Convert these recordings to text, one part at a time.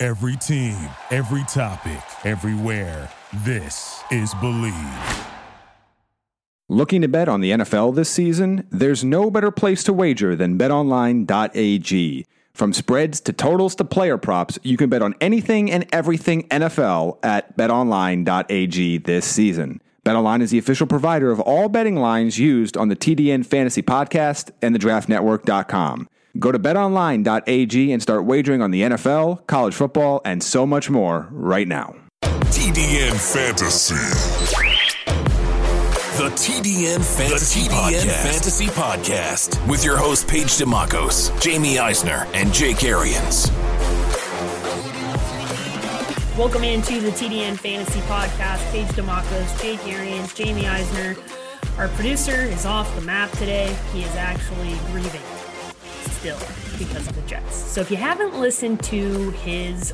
Every team, every topic, everywhere. This is Believe. Looking to bet on the NFL this season? There's no better place to wager than betonline.ag. From spreads to totals to player props, you can bet on anything and everything NFL at betonline.ag this season. BetOnline is the official provider of all betting lines used on the TDN Fantasy Podcast and the DraftNetwork.com. Go to betonline.ag and start wagering on the NFL, college football, and so much more right now. TDN Fantasy. The TDN Fantasy, the TDN Podcast. Fantasy Podcast with your hosts Paige DeMacos, Jamie Eisner, and Jake Arians. Welcome into the TDN Fantasy Podcast. Paige DeMacos, Jake Arians, Jamie Eisner. Our producer is off the map today. He is actually grieving still because of the Jets. So if you haven't listened to his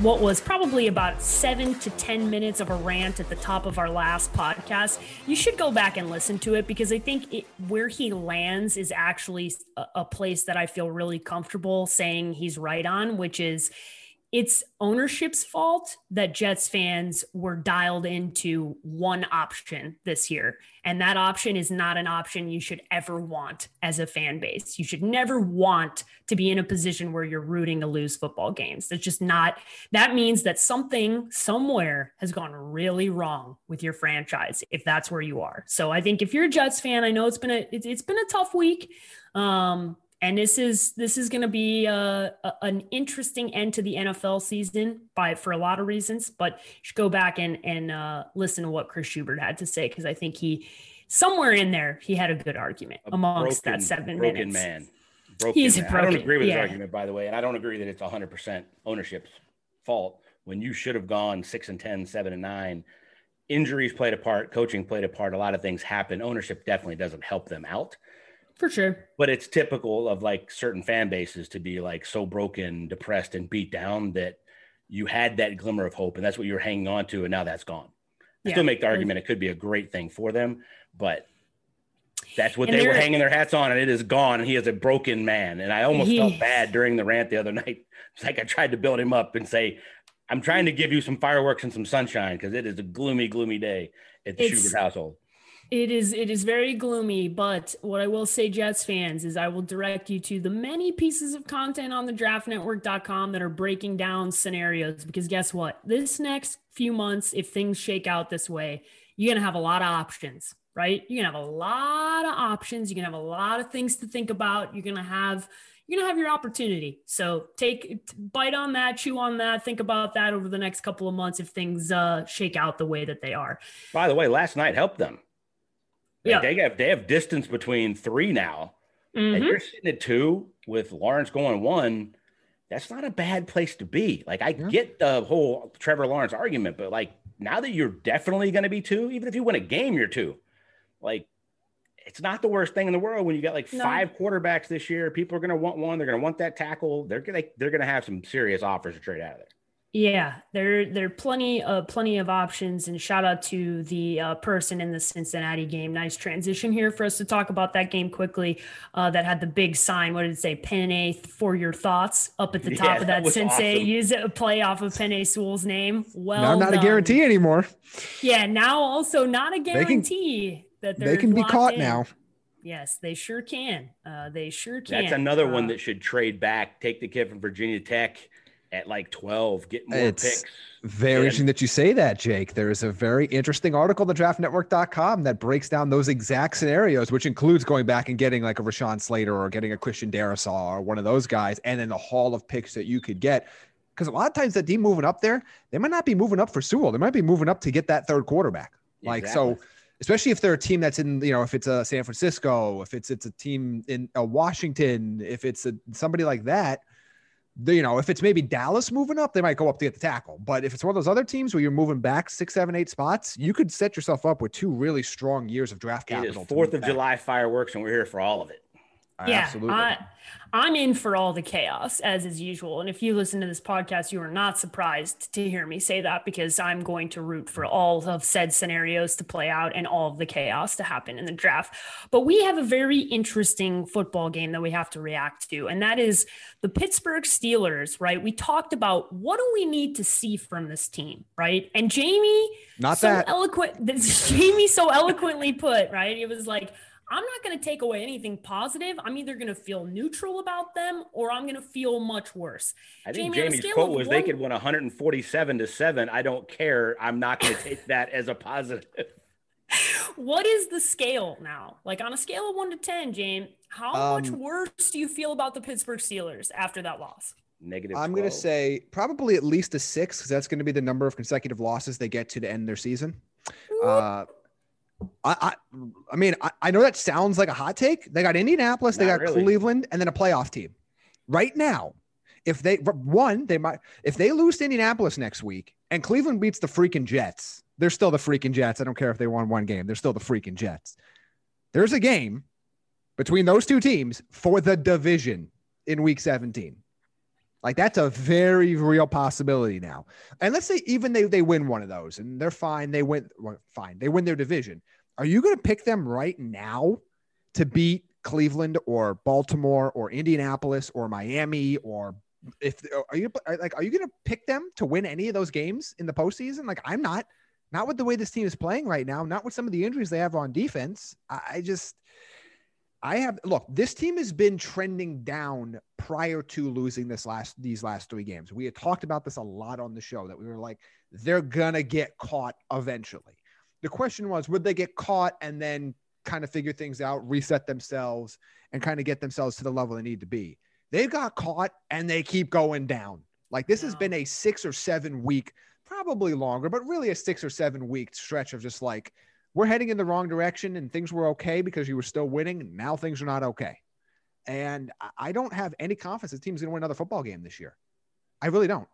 what was probably about seven to 10 minutes of a rant at the top of our last podcast. You should go back and listen to it because I think it, where he lands is actually a, a place that I feel really comfortable saying he's right on, which is it's ownership's fault that Jets fans were dialed into one option this year. And that option is not an option you should ever want as a fan base. You should never want to be in a position where you're rooting to lose football games. That's just not, that means that something somewhere has gone really wrong with your franchise if that's where you are. So I think if you're a Jets fan, I know it's been a, it's, been a tough week. Um, and this is this is going to be a, a, an interesting end to the NFL season by for a lot of reasons. But you should go back and and uh, listen to what Chris Schubert had to say because I think he somewhere in there he had a good argument A amongst broken- that seven broken minutes. man. Broken He's man. I don't agree with yeah. his argument, by the way, and I don't agree that it's 100% ownership's fault when you should have gone six and 10, seven and nine. Injuries played a part, coaching played a part. A lot of things happen. Ownership definitely doesn't help them out, For sure. but it's typical of like certain fan bases to be like so broken, depressed, and beat down that you had that glimmer of hope, and that's what you're hanging on to, and now that's gone. I Yeah. still make the argument it could be a great thing for them, but that's what And they were hanging their hats on, and it is gone. And he is a broken man. And I almost He- felt bad during the rant the other night. It's like I tried to build him up and say, "I'm trying to give you some fireworks and some sunshine because it is a gloomy, gloomy day at the Schubert household." It is it is very gloomy, but what I will say, Jets fans, is I will direct you to the many pieces of content on the draftnetwork.com that are breaking down scenarios. Because guess what? This next few months, if things shake out this way, you're gonna have a lot of options, right? You're gonna have a lot of options, you're gonna have a lot of things to think about. You're gonna have you're gonna have your opportunity. So take bite on that, chew on that, think about that over the next couple of months if things uh, shake out the way that they are. By the way, last night helped them. Like, Yeah. they have they have distance between three now, and Mhm. you're sitting at two with Lawrence going one. That's not a bad place to be. Like I get the whole Trevor Lawrence argument, but like now that you're definitely going to be two, even if you win a game, you're two. Like it's not the worst thing in the world when you got like No. five quarterbacks this year. People are going to want one. They're going to want that tackle. They're going to they're going to have some serious offers to trade out of there. Yeah, there there are plenty uh plenty of options and shout out to the uh, person in the Cincinnati game. Nice transition here for us to talk about that game quickly. Uh, that had the big sign. What did it say? Penne for your thoughts up at the top Yeah, of that that. was Sensei awesome. use it a play off of Penei Sewell's name. Well, now, not a guarantee anymore. Yeah, now also not a can- guarantee that They they're can be caught in. now. Yes, they sure can. Uh, they sure can. That's another one Uh, that should trade back. Take the kid from Virginia Tech at like 12, get more It's picks. very And- interesting that you say that, Jake. There is a very interesting article on the draftnetwork.com that breaks down those exact scenarios, which includes going back and getting like a Rashawn Slater or getting a Christian Darrisaw or one of those guys, and then the haul of picks that you could get. Because a lot of times that team moving up there, they might not be moving up for Sewell. They might be moving up to get that third quarterback. Like so, especially if they're a team that's in, you know, if it's a San Francisco, if it's it's a team in a Washington, if it's a somebody like that, the, you know, if it's maybe Dallas moving up, they might go up to get the tackle. But if it's one of those other teams where you're moving back six, seven, eight spots, you could set yourself up with two really strong years of draft capital. Fourth of back. July fireworks, and we're here for all of it. Yeah, absolutely. I, I'm in for all the chaos as is usual. And if you listen to this podcast, you are not surprised to hear me say that because I'm going to root for all of said scenarios to play out and all of the chaos to happen in the draft. But we have a very interesting football game that we have to react to, and that is the Pittsburgh Steelers, right? We talked about what do we need to see from this team, right? And Jamie, Not so that. eloquent, Jamie so eloquently put, right? It was like, I'm not going to take away anything positive. I'm either going to feel neutral about them or I'm going to feel much worse. I think Jamie, a Jamie's scale quote of was they could win 147 to seven. I don't care. I'm not going to take that as a positive. What is the scale now? Like on a scale of one to 10, James, how much Um, worse do you feel about the Pittsburgh Steelers after that loss? Negative. I'm going to say probably at least a six because that's going to be the number of consecutive losses they get to to end their season. Uh, I, I, I mean, I, I know that sounds like a hot take. They got Indianapolis, they Not got really. Cleveland, and then a playoff team. Right now, if they one, they might if they lose to Indianapolis next week and Cleveland beats the freaking Jets, they're still the freaking Jets. I don't care if they won one game, they're still the freaking Jets. There's a game between those two teams for the division in week 17. Like that's a very real possibility now. And let's say even they they win one of those and they're fine, they win well, fine, they win their division. Are you going to pick them right now to beat Cleveland or Baltimore or Indianapolis or Miami or if are you like are you going to pick them to win any of those games in the postseason? Like I'm not, not with the way this team is playing right now, not with some of the injuries they have on defense. I, I just I have look, this team has been trending down prior to losing this last these last three games. We had talked about this a lot on the show that we were like, they're gonna get caught eventually. The question was, would they get caught and then kind of figure things out, reset themselves, and kind of get themselves to the level they need to be? They got caught and they keep going down. Like this has been a six or seven week, probably longer, but really a six or seven week stretch of just like we're heading in the wrong direction and things were okay because you were still winning. Now things are not okay. And I- I don't have any confidence the team's going to win another football game this year. I really don't.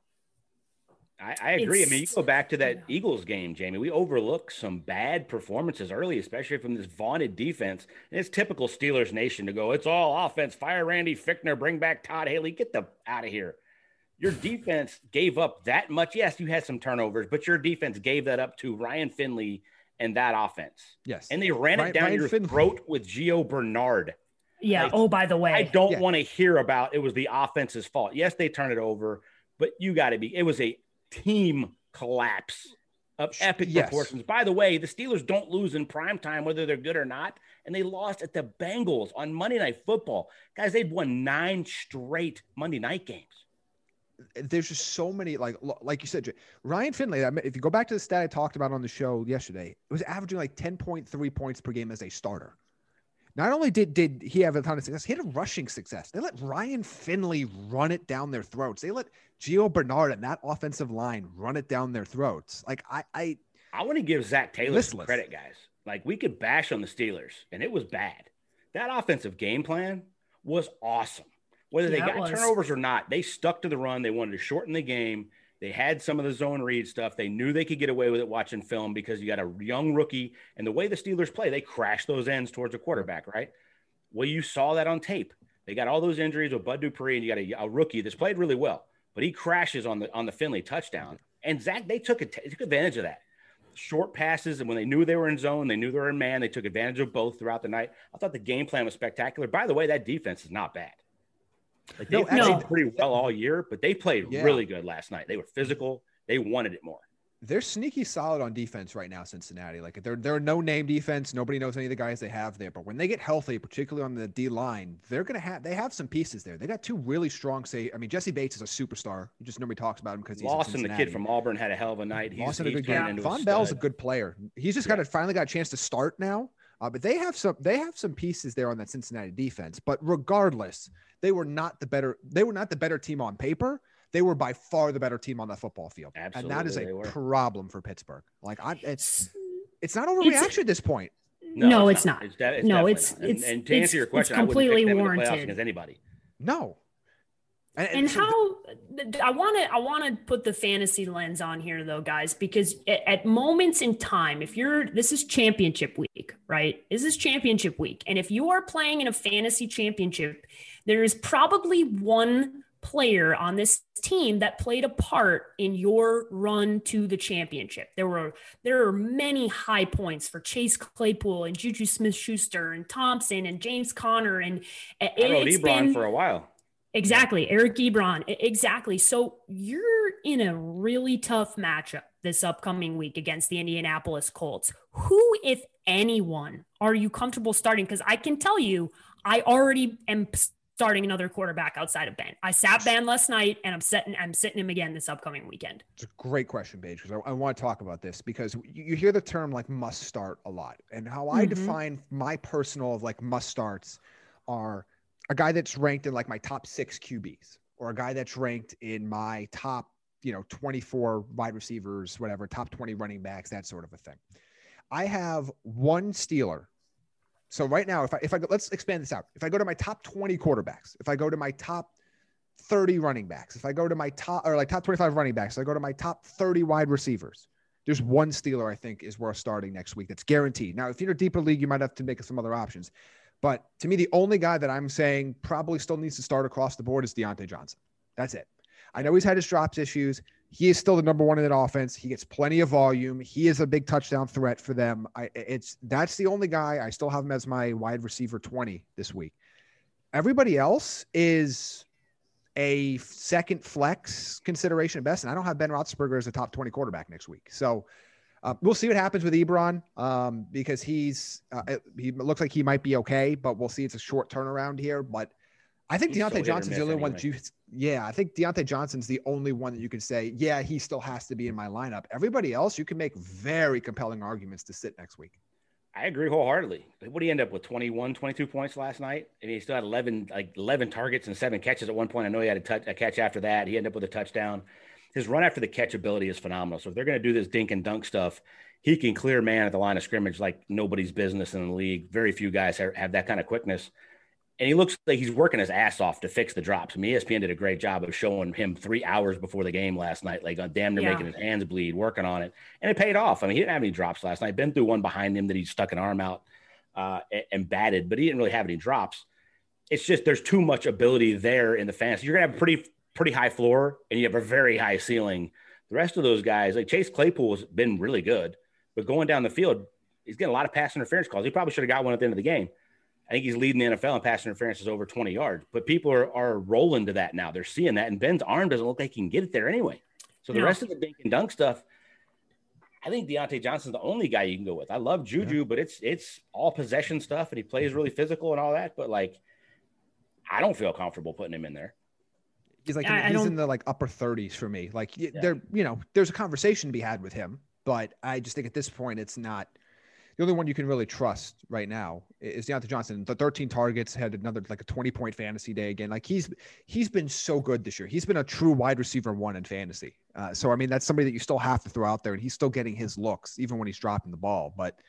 I, I agree. I mean, you go back to that Eagles game, Jamie. We overlooked some bad performances early, especially from this vaunted defense. And it's typical Steelers nation to go, it's all offense. Fire Randy Fichtner, bring back Todd Haley. Get the out of here. Your defense gave up that much. Yes, you had some turnovers, but your defense gave that up to Ryan Finley and that offense. Yes. And they ran Ryan- it down Ryan your Finley. throat with Gio Bernard. Yeah. Like, oh, by the way, I don't Yeah. want to hear about it was the offense's fault. Yes, they turned it over, but you got to be. It was a team collapse of epic Yes. proportions. By the way, the Steelers don't lose in prime time, whether they're good or not, and they lost at the Bengals on Monday Night Football. Guys, they'd won nine straight Monday night games. There's just so many like like you said Ryan Finley if you go back to the stat I talked about on the show yesterday it was averaging like 10.3 points per game as a starter not only did did he have a ton of success he had a rushing success they let Ryan Finley run it down their throats they let Gio Bernard and that offensive line run it down their throats like I I I want to give Zac Taylor some credit, guys. Like we could bash on the Steelers, and it was bad. That offensive game plan was awesome. Whether they Yeah, it got turnovers or not, they stuck to the run. They wanted to shorten the game. They had some of the zone read stuff. They knew they could get away with it watching film because you got a young rookie. And the way the Steelers play, they crash those ends towards a quarterback, right? Well, you saw that on tape. They got all those injuries with Bud Dupree, and you got a, a rookie that's played really well, but he crashes on the on the Finley touchdown. And Zac, they took, it, took advantage of that short passes, and when they knew they were in zone, they knew they were in man. They took advantage of both throughout the night. I thought the game plan was spectacular. By the way, that defense is not bad. Like they No, played actually- pretty well all year, but they played Yeah. really good last night. They were physical. They wanted it more. they're sneaky solid on defense right now, Cincinnati. Like they're they're no name defense. Nobody knows any of the guys they have there. But when they get healthy, particularly on the D line, they're gonna have they have some pieces there. They got two really strong say. I mean, Jessie Bates is a superstar. He just nobody talks about him because he's Lawson, the kid from Auburn, had a hell of a night. He's, Lawson, a good game. Vonn Bell's a good player. He's just got Yeah. to finally got a chance to start now. Uh, but they have some they have some pieces there on that Cincinnati defense. But regardless, they were not the better they were not the better team on paper. They were by far the better team on the football field, and that is a problem for Pittsburgh. Like I, it's it's not It's- overreaction at this point. No, it's not. It's de- No, it's- not. And, it's- and to it's- answer your it's question, I wouldn't pick completely them in the playoffs warranted. against anybody. No, And, and, and so how I want to I want to put the fantasy lens on here though, guys, because at, at, moments in time, if you're this is championship week, right? This is championship week, and if you are playing in a fantasy championship, there is probably one player on this team that played a part in your run to the championship. There were there are many high points for Chase Claypool and Juju Smith-Schuster and Thompson and James Conner and I wrote Ebron been, for a while. Exactly. Eric Ebron. Exactly. So you're in a really tough matchup this upcoming week against the Indianapolis Colts. Who, if anyone, are you comfortable starting? Because I can tell you, I already am starting another quarterback outside of Ben. I sat Ben last night and I'm setting I'm sitting him again this upcoming weekend. It's a great question, Paige, because I, I, want to talk about this because you, you, hear the term like must start a lot. And how I mm-hmm. define my personal of like must starts are a guy that's ranked in like my top six QBs or a guy that's ranked in my top, you know, 24 wide receivers, whatever, top 20 running backs, that sort of a thing. I have one Steeler. So right now, if I, if I go, let's expand this out. If I go to my top 20 quarterbacks, if I go to my top 30 running backs, if I go to my top or like top 25 running backs, I go to my top 30 wide receivers. There's one Steeler I think is worth starting next week. That's guaranteed. Now, if you're a deeper league, you might have to make some other options. But to me, the only guy that I'm saying probably still needs to start across the board is Diontae Johnson. That's it. I know he's had his drops issues. He is still the number one in that offense. He gets plenty of volume. He is a big touchdown threat for them. I, it's that's the only guy I still have him as my wide receiver 20 this week. Everybody else is a second flex consideration at best. And I don't have Ben Roethlisberger as a top 20 quarterback next week. So uh, we'll see what happens with Ebron um, because he's uh, he looks like he might be okay, but we'll see. It's a short turnaround here, but I think he's Diontae Johnson's the only anyway. one. You, yeah, I think Diontae Johnson's the only one that you can say, yeah, he still has to be in my lineup. Everybody else, you can make very compelling arguments to sit next week. I agree wholeheartedly. What did he end up with? 21, 22 points last night. I mean, he still had 11, like 11 targets and seven catches at one point. I know he had a, touch, a catch after that. He ended up with a touchdown his run after the catch ability is phenomenal. So if they're going to do this dink and dunk stuff, he can clear man at the line of scrimmage like nobody's business in the league. Very few guys have, have that kind of quickness. And he looks like he's working his ass off to fix the drops. I mean, ESPN did a great job of showing him three hours before the game last night, like uh, damn near yeah. making his hands bleed, working on it. And it paid off. I mean, he didn't have any drops last night. Been through one behind him that he stuck an arm out uh, and batted, but he didn't really have any drops. It's just there's too much ability there in the fantasy. You're gonna have a pretty pretty high floor and you have a very high ceiling. The rest of those guys, like Chase Claypool, has been really good, but going down the field, he's getting a lot of pass interference calls. He probably should have got one at the end of the game. I think he's leading the NFL in pass interference is over 20 yards, but people are, are rolling to that now. They're seeing that, and Ben's arm doesn't look like he can get it there anyway. So the rest of the dink and dunk stuff, I think Diontae Johnson's the only guy you can go with. I love Juju, yeah. but it's it's all possession stuff, and he plays really physical and all that. But like, I don't feel comfortable putting him in there. He's like I, he's I in the like upper 30s for me. Like yeah. there, you know, there's a conversation to be had with him, but I just think at this point it's not the only one you can really trust right now is Diontae Johnson. The 13 targets had another like a 20 point fantasy day again. Like he's he's been so good this year. He's been a true wide receiver one in fantasy. Uh, so I mean that's somebody that you still have to throw out there, and he's still getting his looks even when he's dropping the ball. But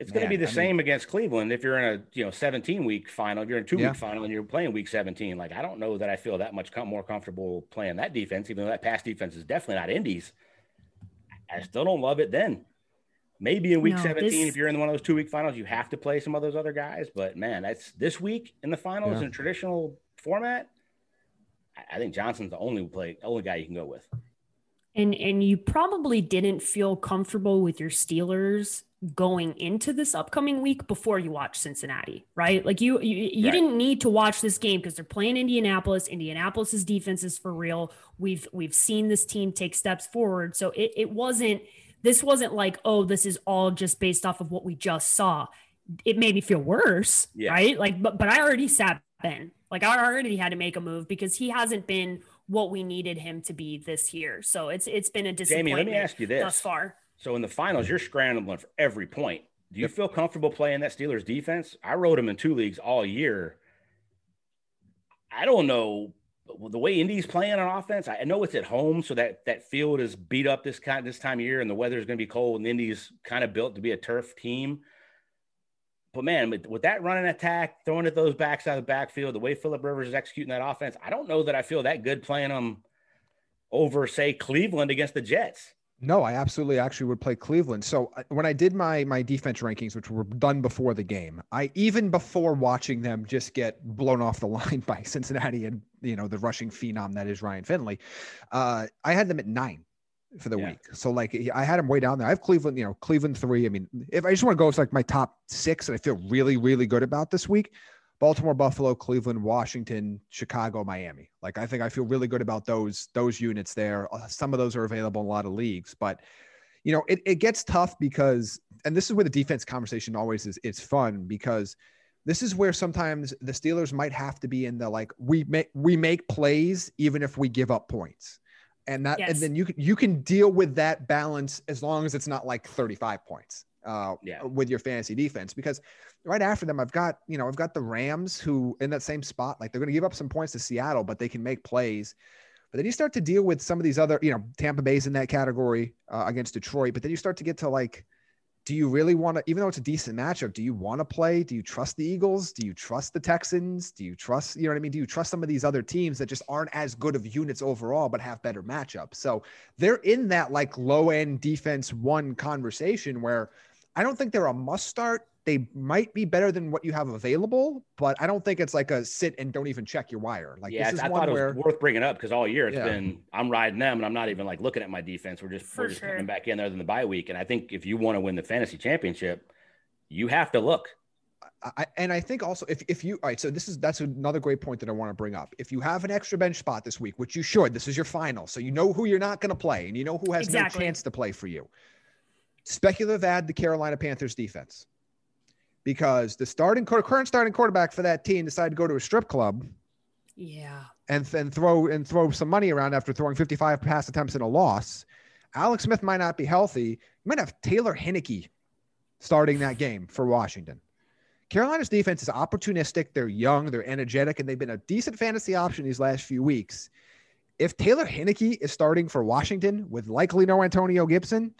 it's going to be the I same mean, against Cleveland if you're in a you know 17 week final. If you're in a two week yeah. final and you're playing week 17, like I don't know that I feel that much more comfortable playing that defense, even though that pass defense is definitely not Indies. I still don't love it. Then maybe in week no, 17, this... if you're in one of those two week finals, you have to play some of those other guys. But man, that's this week in the finals yeah. in traditional format. I think Johnson's the only play, only guy you can go with. And and you probably didn't feel comfortable with your Steelers going into this upcoming week before you watch Cincinnati, right? Like you you, you right. didn't need to watch this game because they're playing Indianapolis. Indianapolis's defense is for real. We've we've seen this team take steps forward. So it, it wasn't this wasn't like, oh, this is all just based off of what we just saw. It made me feel worse, yeah. right? Like, but but I already sat Ben. Like I already had to make a move because he hasn't been what we needed him to be this year. So it's it's been a disappointment. Jamie, let me ask you this thus far. So in the finals, you're scrambling for every point. Do you feel comfortable playing that Steelers defense? I wrote him in two leagues all year. I don't know the way Indy's playing on offense. I know it's at home, so that that field is beat up this kind this time of year, and the weather is going to be cold, and Indy's kind of built to be a turf team. But man, with, that running attack, throwing at those backs out of the backfield, the way Philip Rivers is executing that offense, I don't know that I feel that good playing them over, say, Cleveland against the Jets. No, I absolutely actually would play Cleveland. So uh, when I did my my defense rankings, which were done before the game, I even before watching them just get blown off the line by Cincinnati and you know the rushing phenom that is Ryan Finley, uh, I had them at nine for the yeah. week. So like I had them way down there. I have Cleveland, you know, Cleveland three. I mean, if I just want to go, it's like my top six, and I feel really really good about this week. Baltimore, Buffalo, Cleveland, Washington, Chicago, Miami. Like I think I feel really good about those those units there. Uh, some of those are available in a lot of leagues, but you know, it, it gets tough because and this is where the defense conversation always is it's fun because this is where sometimes the Steelers might have to be in the like we make we make plays even if we give up points. And that yes. and then you can you can deal with that balance as long as it's not like 35 points uh, yeah. with your fantasy defense because right after them, I've got, you know, I've got the Rams who in that same spot, like they're going to give up some points to Seattle, but they can make plays. But then you start to deal with some of these other, you know, Tampa Bay's in that category uh, against Detroit. But then you start to get to like, do you really want to, even though it's a decent matchup, do you want to play? Do you trust the Eagles? Do you trust the Texans? Do you trust, you know what I mean? Do you trust some of these other teams that just aren't as good of units overall, but have better matchups? So they're in that like low end defense one conversation where I don't think they're a must start they might be better than what you have available, but I don't think it's like a sit and don't even check your wire. Like yeah, I thought it was worth bringing up because all year it's yeah. been I'm riding them and I'm not even like looking at my defense. We're just For we're just sure. coming back in there than the bye week, and I think if you want to win the fantasy championship, you have to look. I, and I think also if, if you all right, so this is that's another great point that I want to bring up. If you have an extra bench spot this week, which you should, this is your final, so you know who you're not going to play, and you know who has exactly. no chance to play for you. Speculative add the Carolina Panthers defense because the starting current starting quarterback for that team decided to go to a strip club. Yeah. And then throw and throw some money around after throwing 55 pass attempts in a loss. Alex Smith might not be healthy. You might have Taylor Heinicke starting that game for Washington. Carolina's defense is opportunistic. They're young, they're energetic, and they've been a decent fantasy option these last few weeks. If Taylor Heinicke is starting for Washington with likely no Antonio Gibson,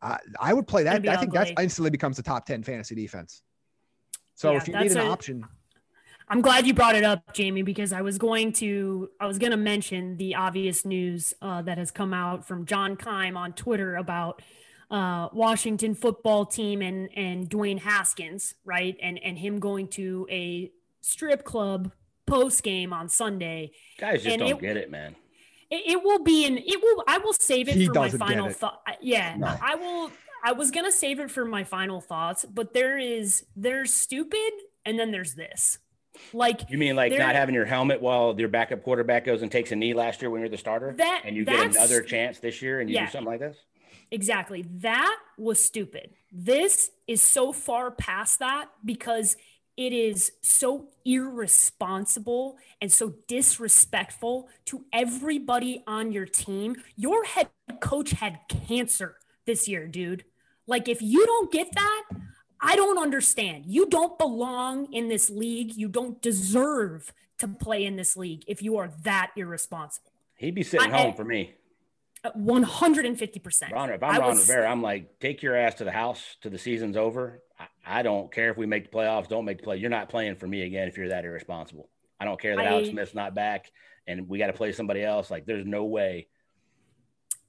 I, I would play that. I think that instantly becomes a top 10 fantasy defense. So yeah, if you need an a, option. I'm glad you brought it up, Jamie, because I was going to I was going to mention the obvious news uh, that has come out from John Keim on Twitter about uh, Washington football team and and Dwayne Haskins, right, and and him going to a strip club post game on Sunday. Guys just and don't it, get it, man. It, it, will be an. It will. I will save it he for my final thought. Yeah, no. I will. I was gonna save it for my final thoughts, but there is there's stupid, and then there's this. Like you mean like not having your helmet while your backup quarterback goes and takes a knee last year when you're the starter, that and you get another chance this year and you yeah, do something like this. Exactly. That was stupid. This is so far past that because it is so irresponsible and so disrespectful to everybody on your team. Your head coach had cancer this year, dude. Like, if you don't get that, I don't understand. You don't belong in this league. You don't deserve to play in this league if you are that irresponsible. He'd be sitting I, home for me. Uh, 150%. Ron, if I'm I Ron was, Rivera, I'm like, take your ass to the house till the season's over. I, don't care if we make the playoffs, don't make the play. You're not playing for me again if you're that irresponsible. I don't care that I, Alex Smith's not back and we got to play somebody else. Like, there's no way.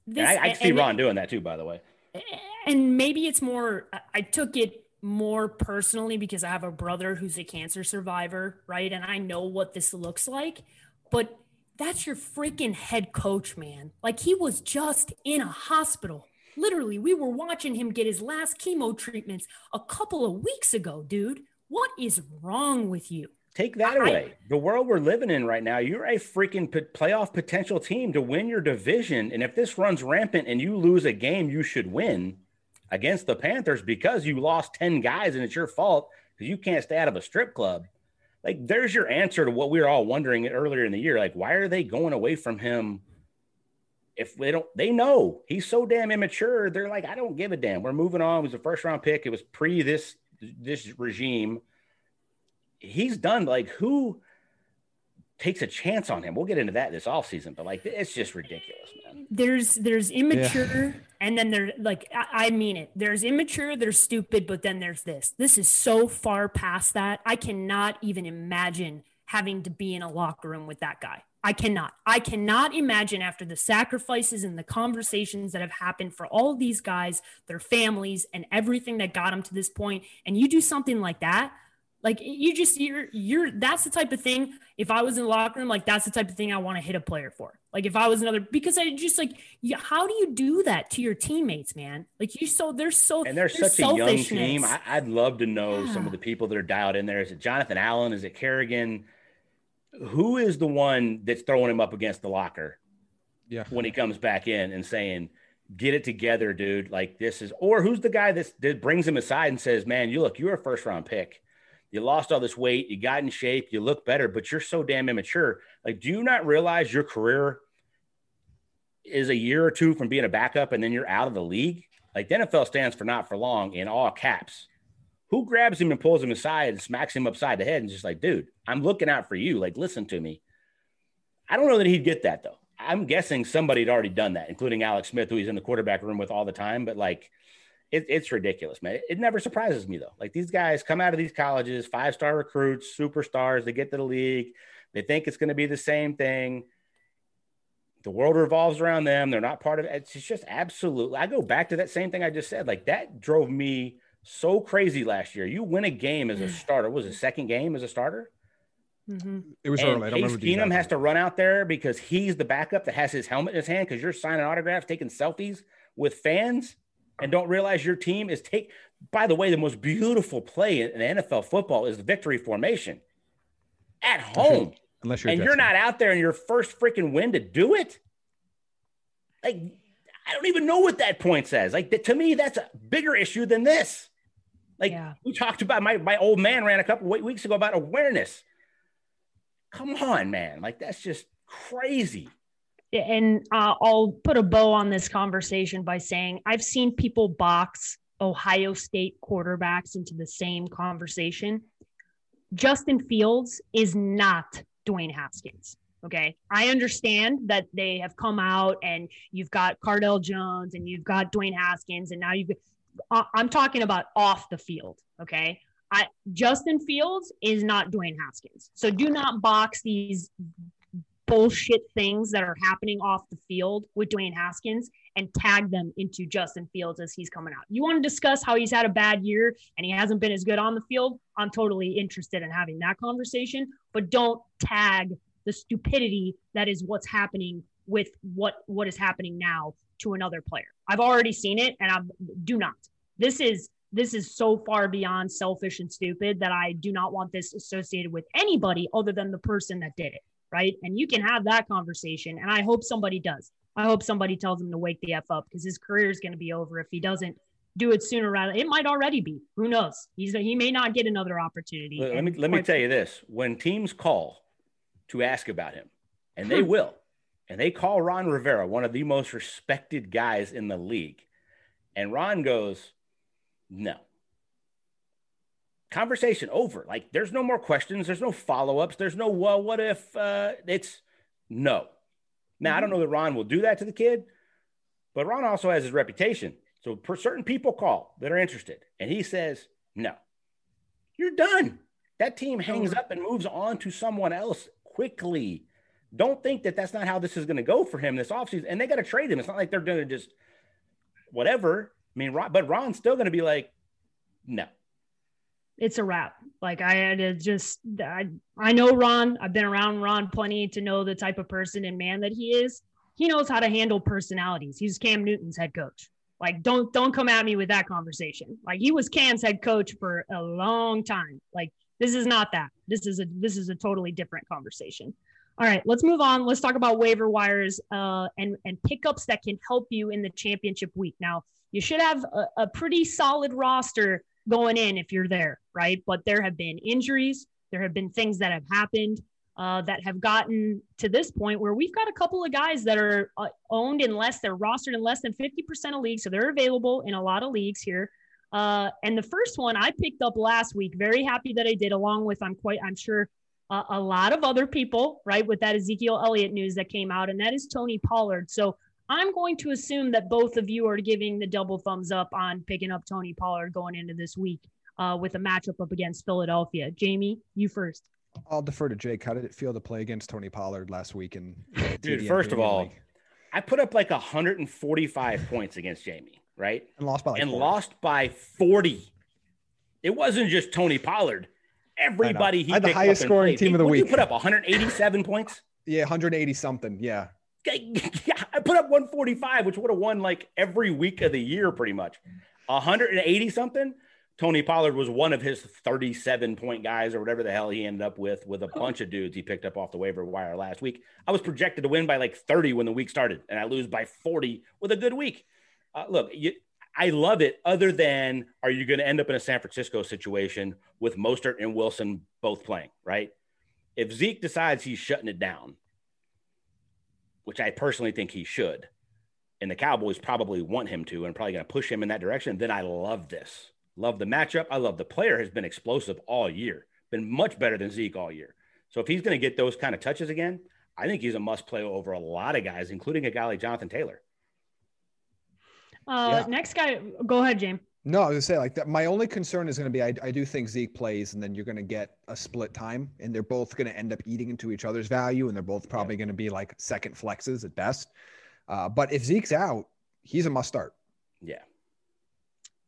This, I, I can see Ron doing that too, by the way. And maybe it's more, I took it more personally because I have a brother who's a cancer survivor, right? And I know what this looks like. But that's your freaking head coach, man. Like he was just in a hospital. Literally, we were watching him get his last chemo treatments a couple of weeks ago, dude. What is wrong with you? Take that I, away. the world we're living in right now, you're a freaking p- playoff potential team to win your division. And if this runs rampant and you lose a game you should win against the Panthers because you lost 10 guys and it's your fault because you can't stay out of a strip club, like there's your answer to what we were all wondering earlier in the year. Like, why are they going away from him? If they don't, they know he's so damn immature. They're like, I don't give a damn. We're moving on. It was a first round pick. It was pre this this regime. He's done. Like, who takes a chance on him. We'll get into that this off season, but like it's just ridiculous, man. There's there's immature yeah. and then there like I, I mean it. There's immature, there's stupid, but then there's this. This is so far past that. I cannot even imagine having to be in a locker room with that guy. I cannot. I cannot imagine after the sacrifices and the conversations that have happened for all of these guys, their families, and everything that got them to this point, and you do something like that. Like you just you're you're that's the type of thing. If I was in the locker room, like that's the type of thing I want to hit a player for. Like if I was another, because I just like, how do you do that to your teammates, man? Like you so they're so and they're, they're such a young team. I, would love to know yeah. some of the people that are dialed in there. Is it Jonathan Allen? Is it Kerrigan? Who is the one that's throwing him up against the locker? Yeah. When he comes back in and saying, "Get it together, dude." Like this is, or who's the guy that's, that brings him aside and says, "Man, you look, you're a first round pick. You lost all this weight. You got in shape. You look better, but you're so damn immature. Like, do you not realize your career is a year or two from being a backup and then you're out of the league? Like, the NFL stands for not for long in all caps. Who grabs him and pulls him aside and smacks him upside the head and just like, dude, I'm looking out for you. Like, listen to me. I don't know that he'd get that though. I'm guessing somebody had already done that, including Alex Smith, who he's in the quarterback room with all the time. But like, it, it's ridiculous, man. It, it never surprises me though. Like these guys come out of these colleges, five star recruits, superstars. They get to the league. They think it's going to be the same thing. The world revolves around them. They're not part of it. It's just absolutely. I go back to that same thing I just said. Like that drove me so crazy last year. You win a game as a starter. What was it second game as a starter? Mm-hmm. It was and early. I don't Case Keenum has to run out there because he's the backup that has his helmet in his hand because you're signing autographs, taking selfies with fans, and don't realize your team is take. By the way, the most beautiful play in NFL football is the victory formation at home. Unless you're, and you're not out there in your first freaking win to do it. Like I don't even know what that point says. Like to me, that's a bigger issue than this. Like yeah. we talked about, my my old man ran a couple weeks ago about awareness. Come on, man! Like that's just crazy. And uh, I'll put a bow on this conversation by saying I've seen people box Ohio State quarterbacks into the same conversation. Justin Fields is not Dwayne Haskins. Okay. I understand that they have come out and you've got Cardale Jones and you've got Dwayne Haskins and now you've I'm talking about off the field. Okay. I Justin Fields is not Dwayne Haskins. So do not box these bullshit things that are happening off the field with Dwayne Haskins and tag them into Justin Fields as he's coming out. You want to discuss how he's had a bad year and he hasn't been as good on the field? I'm totally interested in having that conversation, but don't tag the stupidity that is what's happening with what what is happening now to another player. I've already seen it and I do not. This is this is so far beyond selfish and stupid that I do not want this associated with anybody other than the person that did it, right? And you can have that conversation and I hope somebody does. I hope somebody tells him to wake the f up because his career is going to be over if he doesn't do it sooner rather. It might already be. Who knows? He's he may not get another opportunity. Let, me let me tell you this: when teams call to ask about him, and they hmm. will. And they call Ron Rivera one of the most respected guys in the league. And Ron goes, No. Conversation over. Like, there's no more questions. There's no follow ups. There's no, well, what if uh, it's no. Now, I don't know that Ron will do that to the kid, but Ron also has his reputation. So, per certain people call that are interested, and he says, No, you're done. That team hangs up and moves on to someone else quickly. Don't think that that's not how this is going to go for him this offseason. And they got to trade him. It's not like they're going to just whatever. I mean, Ron, but Ron's still going to be like, no. It's a wrap. Like I had to just, I, I know Ron. I've been around Ron plenty to know the type of person and man that he is. He knows how to handle personalities. He's Cam Newton's head coach. Like, don't don't come at me with that conversation. Like he was Cam's head coach for a long time. Like this is not that. This is a this is a totally different conversation. All right, let's move on. Let's talk about waiver wires uh, and and pickups that can help you in the championship week. Now, you should have a, a pretty solid roster going in if you're there, right? But there have been injuries. There have been things that have happened uh, that have gotten to this point where we've got a couple of guys that are uh, owned in less, they're rostered in less than 50% of leagues. So they're available in a lot of leagues here. Uh, and the first one I picked up last week. Very happy that I did, along with I'm quite I'm sure uh, a lot of other people, right, with that Ezekiel Elliott news that came out, and that is Tony Pollard. So I'm going to assume that both of you are giving the double thumbs up on picking up Tony Pollard going into this week uh, with a matchup up against Philadelphia. Jamie, you first. I'll defer to Jake. How did it feel to play against Tony Pollard last week? And dude, first of all, League? I put up like 145 points against Jamie, right? And lost by like and 40. lost by 40. It wasn't just Tony Pollard. Everybody he I had the highest scoring team of the week. You put up 187 points. Yeah, 180 something. Yeah. Yeah, I put up 145, which would have won like every week of the year, pretty much. 180 something. Tony Pollard was one of his 37 point guys or whatever the hell he ended up with, with a bunch of dudes he picked up off the waiver wire last week. I was projected to win by like 30 when the week started, and I lose by 40 with a good week. Uh, look, you, I love it. Other than, are you going to end up in a San Francisco situation with Mostert and Wilson both playing, right? If Zeke decides he's shutting it down, which I personally think he should, and the Cowboys probably want him to and probably going to push him in that direction, then I love this. Love the matchup. I love the player has been explosive all year, been much better than Zeke all year. So if he's going to get those kind of touches again, I think he's a must play over a lot of guys, including a guy like Jonathan Taylor. Uh, yeah. Next guy, go ahead, James. No, I was gonna say like that. My only concern is going to be I, I do think Zeke plays, and then you're going to get a split time, and they're both going to end up eating into each other's value, and they're both probably yeah. going to be like second flexes at best. Uh, but if Zeke's out, he's a must start. Yeah,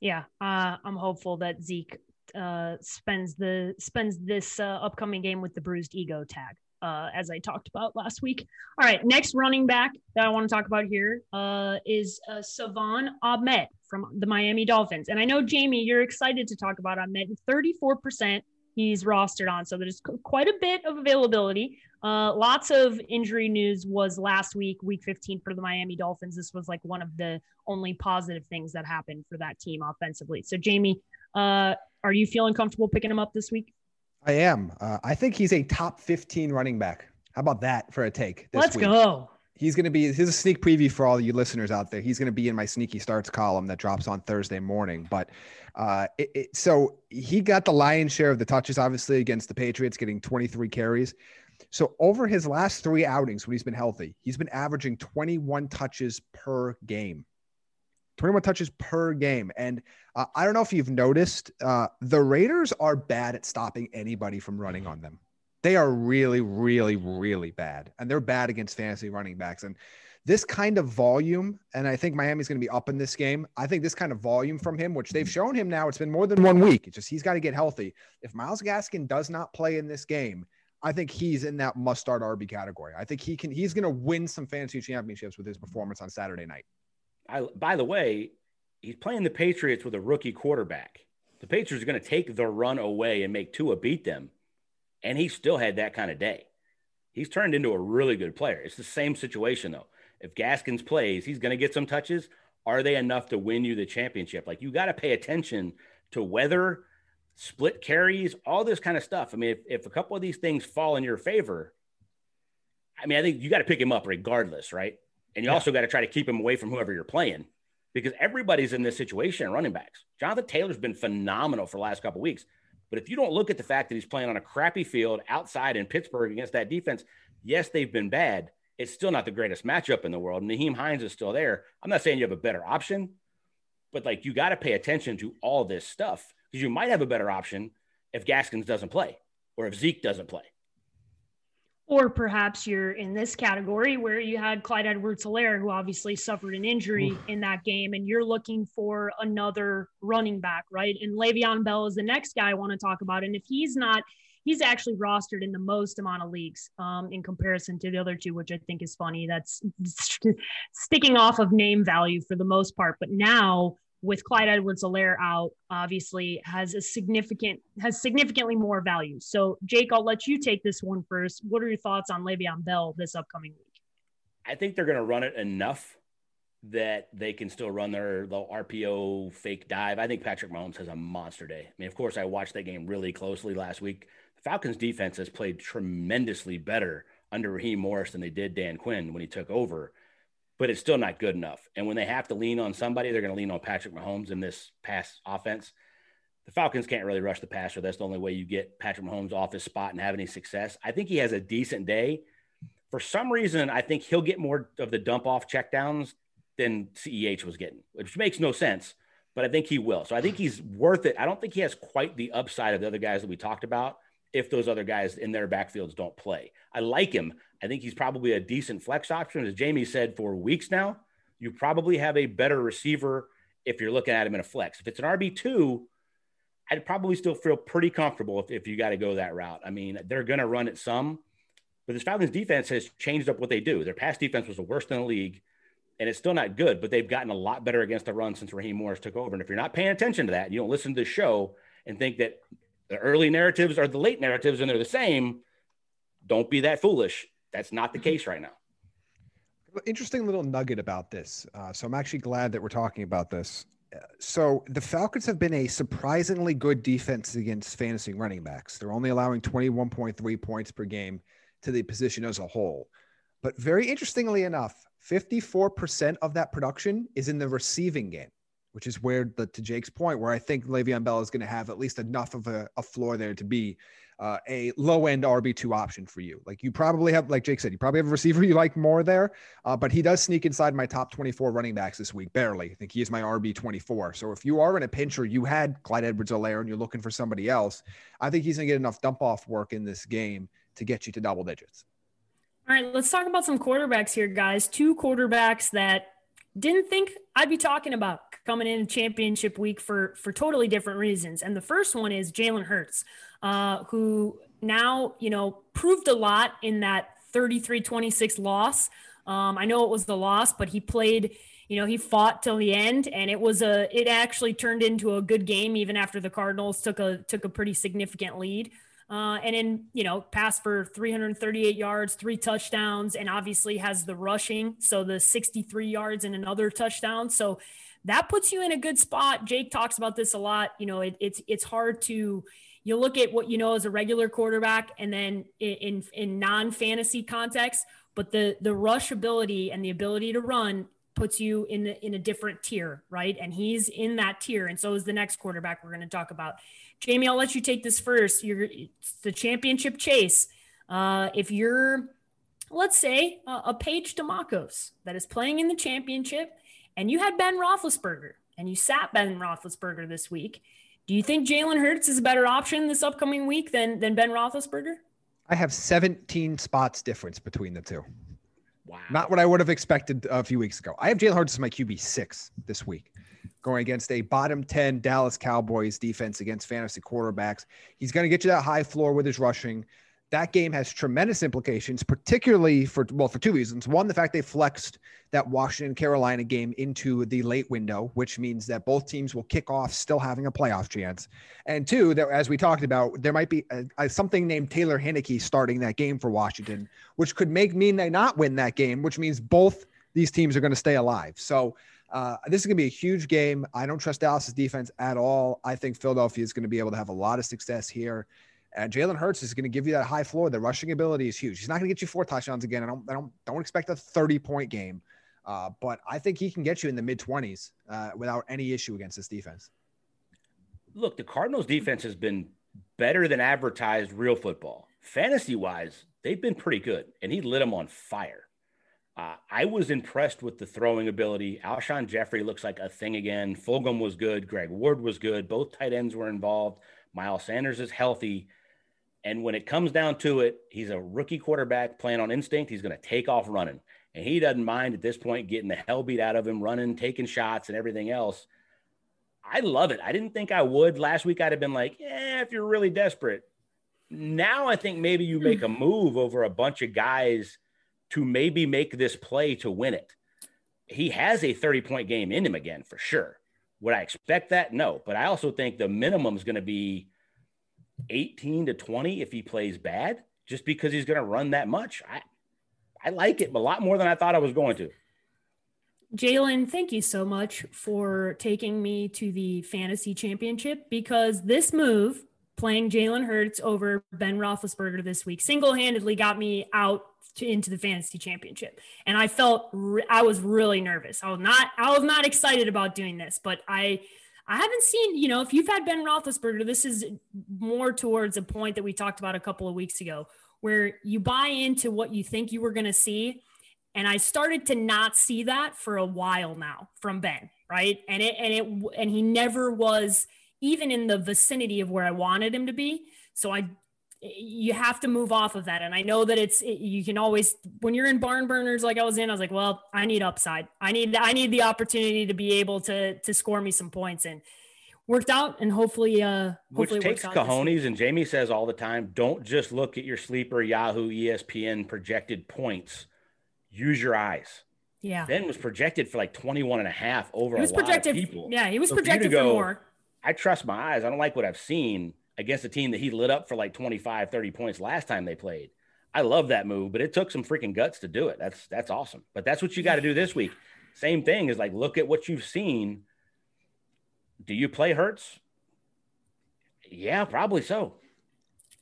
yeah. Uh, I'm hopeful that Zeke uh, spends the spends this uh, upcoming game with the bruised ego tag uh, as I talked about last week. All right, next running back that I want to talk about here uh, is uh, Salvon Ahmed from the Miami Dolphins. And I know, Jamie, you're excited to talk about Ahmed. 34% he's rostered on. So there's quite a bit of availability. Uh, lots of injury news was last week, week 15 for the Miami Dolphins. This was like one of the only positive things that happened for that team offensively. So, Jamie, uh, are you feeling comfortable picking him up this week? I am. Uh, I think he's a top 15 running back. How about that for a take? Let's week? go. He's going to be, here's a sneak preview for all you listeners out there. He's going to be in my sneaky starts column that drops on Thursday morning. But uh, it, it, so he got the lion's share of the touches, obviously, against the Patriots, getting 23 carries. So over his last three outings when he's been healthy, he's been averaging 21 touches per game. 21 touches per game. And uh, I don't know if you've noticed, uh, the Raiders are bad at stopping anybody from running on them. They are really, really, really bad. And they're bad against fantasy running backs. And this kind of volume, and I think Miami's going to be up in this game. I think this kind of volume from him, which they've shown him now, it's been more than one week. It's just he's got to get healthy. If Myles Gaskin does not play in this game, I think he's in that must start RB category. I think he can, he's going to win some fantasy championships with his performance on Saturday night. I, by the way, he's playing the Patriots with a rookie quarterback. The Patriots are going to take the run away and make Tua beat them. And he still had that kind of day. He's turned into a really good player. It's the same situation, though. If Gaskins plays, he's going to get some touches. Are they enough to win you the championship? Like, you got to pay attention to weather, split carries, all this kind of stuff. I mean, if, if a couple of these things fall in your favor, I mean, I think you got to pick him up regardless, right? And you yeah. also got to try to keep him away from whoever you're playing because everybody's in this situation running backs. Jonathan Taylor's been phenomenal for the last couple weeks. But if you don't look at the fact that he's playing on a crappy field outside in Pittsburgh against that defense, yes, they've been bad. It's still not the greatest matchup in the world. Nyheim Hines is still there. I'm not saying you have a better option, but like you got to pay attention to all this stuff because you might have a better option if Gaskins doesn't play or if Zeke doesn't play. Or perhaps you're in this category where you had Clyde Edwards Helaire, who obviously suffered an injury Oof. in that game, and you're looking for another running back, right? And Le'Veon Bell is the next guy I want to talk about. And if he's not, he's actually rostered in the most amount of leagues um, in comparison to the other two, which I think is funny. That's sticking off of name value for the most part. But now with Clyde Edwards-Helaire out, obviously has a significant has significantly more value. So, Jake, I'll let you take this one first. What are your thoughts on Le'Veon Bell this upcoming week? I think they're going to run it enough that they can still run their little RPO fake dive. I think Patrick Mahomes has a monster day. I mean, of course, I watched that game really closely last week. The Falcons defense has played tremendously better under Raheem Morris than they did Dan Quinn when he took over but it's still not good enough. And when they have to lean on somebody, they're going to lean on Patrick Mahomes in this pass offense. the Falcons can't really rush the passer. That's the only way you get Patrick Mahomes off his spot and have any success. I think he has a decent day. For some reason, I think he'll get more of the dump off checkdowns than CEH was getting, which makes no sense, but I think he will. So I think he's worth it. I don't think he has quite the upside of the other guys that we talked about if those other guys in their backfields don't play. I like him. I think he's probably a decent flex option. As Jamie said for weeks now, you probably have a better receiver if you're looking at him in a flex. If it's an RB2, I'd probably still feel pretty comfortable if, if you got to go that route. I mean, they're going to run it some, but this Falcons defense has changed up what they do. Their pass defense was the worst in the league, and it's still not good, but they've gotten a lot better against the run since Raheem Morris took over. And if you're not paying attention to that, you don't listen to the show and think that the early narratives are the late narratives and they're the same, don't be that foolish. That's not the case right now. Interesting little nugget about this. Uh, so I'm actually glad that we're talking about this. So the Falcons have been a surprisingly good defense against fantasy running backs. They're only allowing 21.3 points per game to the position as a whole. But very interestingly enough, 54% of that production is in the receiving game which is where the to Jake's point, where I think Le'Veon Bell is going to have at least enough of a, a floor there to be uh, a low end RB two option for you. Like you probably have, like Jake said, you probably have a receiver you like more there, uh, but he does sneak inside my top twenty four running backs this week, barely. I think he is my RB twenty four. So if you are in a pinch or you had Clyde Edwards-Helaire and you're looking for somebody else, I think he's going to get enough dump off work in this game to get you to double digits. All right, let's talk about some quarterbacks here, guys. Two quarterbacks that didn't think I'd be talking about coming in championship week for for totally different reasons. And the first one is Jalen Hurts, uh, who now you know proved a lot in that 33-26 loss. Um, I know it was the loss, but he played. You know, he fought till the end, and it was a. It actually turned into a good game, even after the Cardinals took a took a pretty significant lead. Uh, and then, you know, passed for 338 yards, three touchdowns, and obviously has the rushing. So the 63 yards and another touchdown. So that puts you in a good spot. Jake talks about this a lot. You know, it, it's it's hard to you look at what you know as a regular quarterback, and then in in, in non fantasy context, but the the rush ability and the ability to run puts you in the, in a different tier, right? And he's in that tier, and so is the next quarterback we're going to talk about. Jamie, I'll let you take this first. You're it's the championship chase. Uh, if you're, let's say, uh, a Paige Demacos that is playing in the championship, and you had Ben Roethlisberger, and you sat Ben Roethlisberger this week, do you think Jalen Hurts is a better option this upcoming week than than Ben Roethlisberger? I have 17 spots difference between the two. Wow. Not what I would have expected a few weeks ago. I have Jalen Hurts as my QB six this week going against a bottom 10 Dallas Cowboys defense against fantasy quarterbacks. He's going to get you that high floor with his rushing. That game has tremendous implications, particularly for, well, for two reasons. One, the fact they flexed that Washington Carolina game into the late window, which means that both teams will kick off still having a playoff chance. And two, that as we talked about, there might be a, a, something named Taylor Heinicke starting that game for Washington, which could make mean they not win that game, which means both these teams are going to stay alive. So uh, this is going to be a huge game. I don't trust Dallas's defense at all. I think Philadelphia is going to be able to have a lot of success here. And Jalen Hurts is going to give you that high floor. The rushing ability is huge. He's not going to get you four touchdowns again. I don't, I don't, don't expect a 30 point game, uh, but I think he can get you in the mid 20s uh, without any issue against this defense. Look, the Cardinals defense has been better than advertised real football. Fantasy wise, they've been pretty good, and he lit them on fire. Uh, I was impressed with the throwing ability. Alshon Jeffery looks like a thing again. Fulgham was good. Greg Ward was good. Both tight ends were involved. Miles Sanders is healthy. And when it comes down to it, he's a rookie quarterback playing on instinct. He's going to take off running. And he doesn't mind at this point getting the hell beat out of him, running, taking shots, and everything else. I love it. I didn't think I would. Last week, I'd have been like, yeah, if you're really desperate. Now I think maybe you make a hmm. move over a bunch of guys to maybe make this play to win it. He has a 30 point game in him again for sure. Would I expect that? No. But I also think the minimum is going to be 18 to 20 if he plays bad, just because he's going to run that much. I, I like it a lot more than I thought I was going to. Jalen, thank you so much for taking me to the fantasy championship because this move, playing Jalen Hurts over Ben Roethlisberger this week, single handedly got me out to, into the fantasy championship. And I felt re- I was really nervous. I was not I was not excited about doing this, but I I haven't seen, you know, if you've had Ben Roethlisberger, this is more towards a point that we talked about a couple of weeks ago, where you buy into what you think you were going to see. And I started to not see that for a while now from Ben, right? And it, and it, and he never was even in the vicinity of where I wanted him to be. So I you have to move off of that. And I know that it's you can always when you're in barn burners like I was in, I was like, well, I need upside. I need I need the opportunity to be able to to score me some points and worked out and hopefully uh hopefully which takes cojones and Jamie says all the time, don't just look at your sleeper Yahoo ESPN projected points. Use your eyes. Yeah. Ben was projected for like 21 and a half over he was projected, people. Yeah, he was so projected for, go, for more. I trust my eyes. I don't like what I've seen against a team that he lit up for like 25, 30 points last time they played. I love that move, but it took some freaking guts to do it. That's that's awesome. But that's what you got to do this week. Same thing is like look at what you've seen. Do you play Hurts? Yeah, probably so.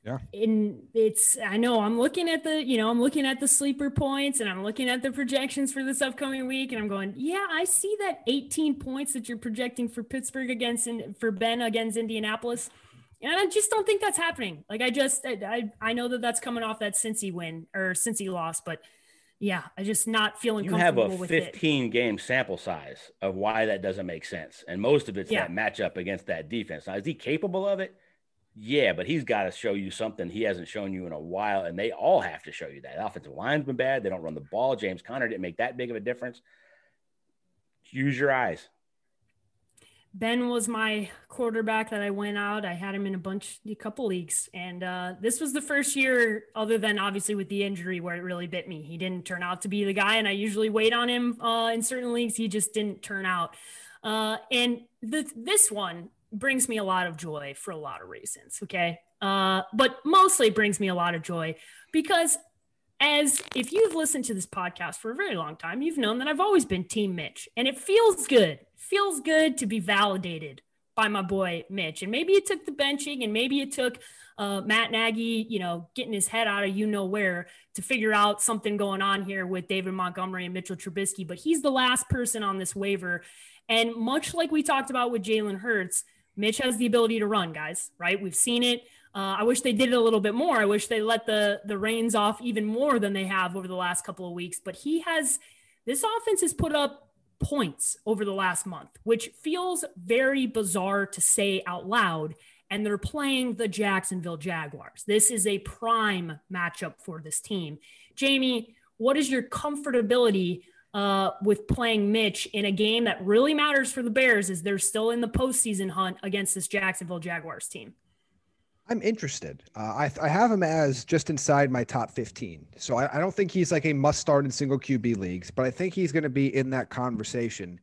Yeah. And it's I know I'm looking at the, you know, I'm looking at the sleeper points and I'm looking at the projections for this upcoming week and I'm going, yeah, I see that 18 points that you're projecting for Pittsburgh against for Ben against Indianapolis. And I just don't think that's happening. Like I just I I know that that's coming off that Cincy win or Cincy loss, but yeah, I just not feeling. Comfortable. You have a 15 game sample size of why that doesn't make sense, and most of it's yeah. that matchup against that defense. Now, is he capable of it? Yeah, but he's got to show you something he hasn't shown you in a while, and they all have to show you that. Offensive line's been bad; they don't run the ball. James Conner didn't make that big of a difference. Use your eyes. Ben was my quarterback that I went out. I had him in a bunch, a couple leagues, and uh, this was the first year, other than obviously with the injury, where it really bit me. He didn't turn out to be the guy, and I usually wait on him uh, in certain leagues. He just didn't turn out. Uh, and the, this one brings me a lot of joy for a lot of reasons. Okay, uh, but mostly brings me a lot of joy because as if you've listened to this podcast for a very long time, you've known that I've always been Team Mitch, and it feels good feels good to be validated by my boy Mitch. And maybe it took the benching and maybe it took uh, Matt Nagy, you know, getting his head out of you know where to figure out something going on here with David Montgomery and Mitchell Trubisky. But he's the last person on this waiver. And much like we talked about with Jalen Hurts, Mitch has the ability to run, guys, right? We've seen it. Uh, I wish they did it a little bit more. I wish they let the the reins off even more than they have over the last couple of weeks. But he has this offense has put up points over the last month, which feels very bizarre to say out loud. And they're playing the Jacksonville Jaguars. This is a prime matchup for this team. Jamie, what is your comfortability uh, with playing Mitch in a game that really matters for the Bears as they're still in the postseason hunt against this Jacksonville Jaguars team? I'm interested. Uh, I, I have him as just inside my top 15. So I, I don't think he's like a must start in single QB leagues, but I think he's going to be in that conversation.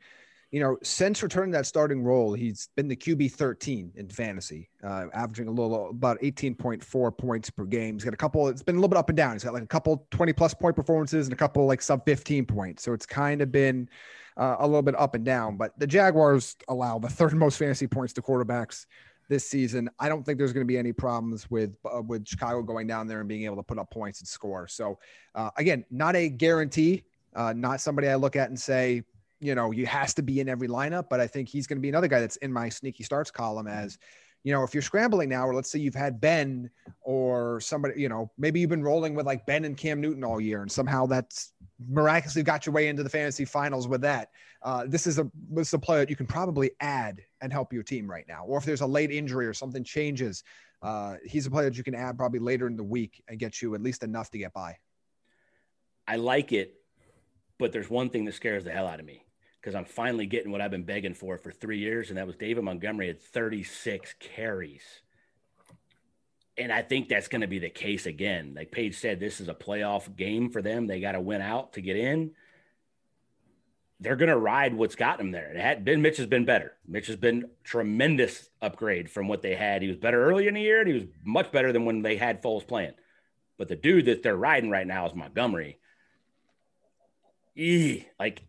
You know, since returning that starting role, he's been the QB 13 in fantasy, uh, averaging a little about 18.4 points per game. He's got a couple, it's been a little bit up and down. He's got like a couple 20 plus point performances and a couple like sub 15 points. So it's kind of been uh, a little bit up and down. But the Jaguars allow the third most fantasy points to quarterbacks this season. I don't think there's going to be any problems with uh, with Chicago going down there and being able to put up points and score. So uh, again, not a guarantee, uh, not somebody I look at and say, you know, you has to be in every lineup. But I think he's going to be another guy that's in my sneaky starts column as. You know, if you're scrambling now, or let's say you've had Ben or somebody, you know, maybe you've been rolling with like Ben and Cam Newton all year, and somehow that's miraculously got your way into the fantasy finals with that. Uh, this is a this is a player that you can probably add and help your team right now. Or if there's a late injury or something changes, uh, he's a player that you can add probably later in the week and get you at least enough to get by. I like it, but there's one thing that scares the hell out of me because I'm finally getting what I've been begging for for three years, and that was David Montgomery at 36 carries. And I think that's going to be the case again. Like Paige said, this is a playoff game for them. They got to win out to get in they're going to ride what's got them there. It had been Mitch has been better. Mitch has been tremendous upgrade from what they had. He was better early in the year, and he was much better than when they had Foles playing. But the dude that they're riding right now is Montgomery. Eee, like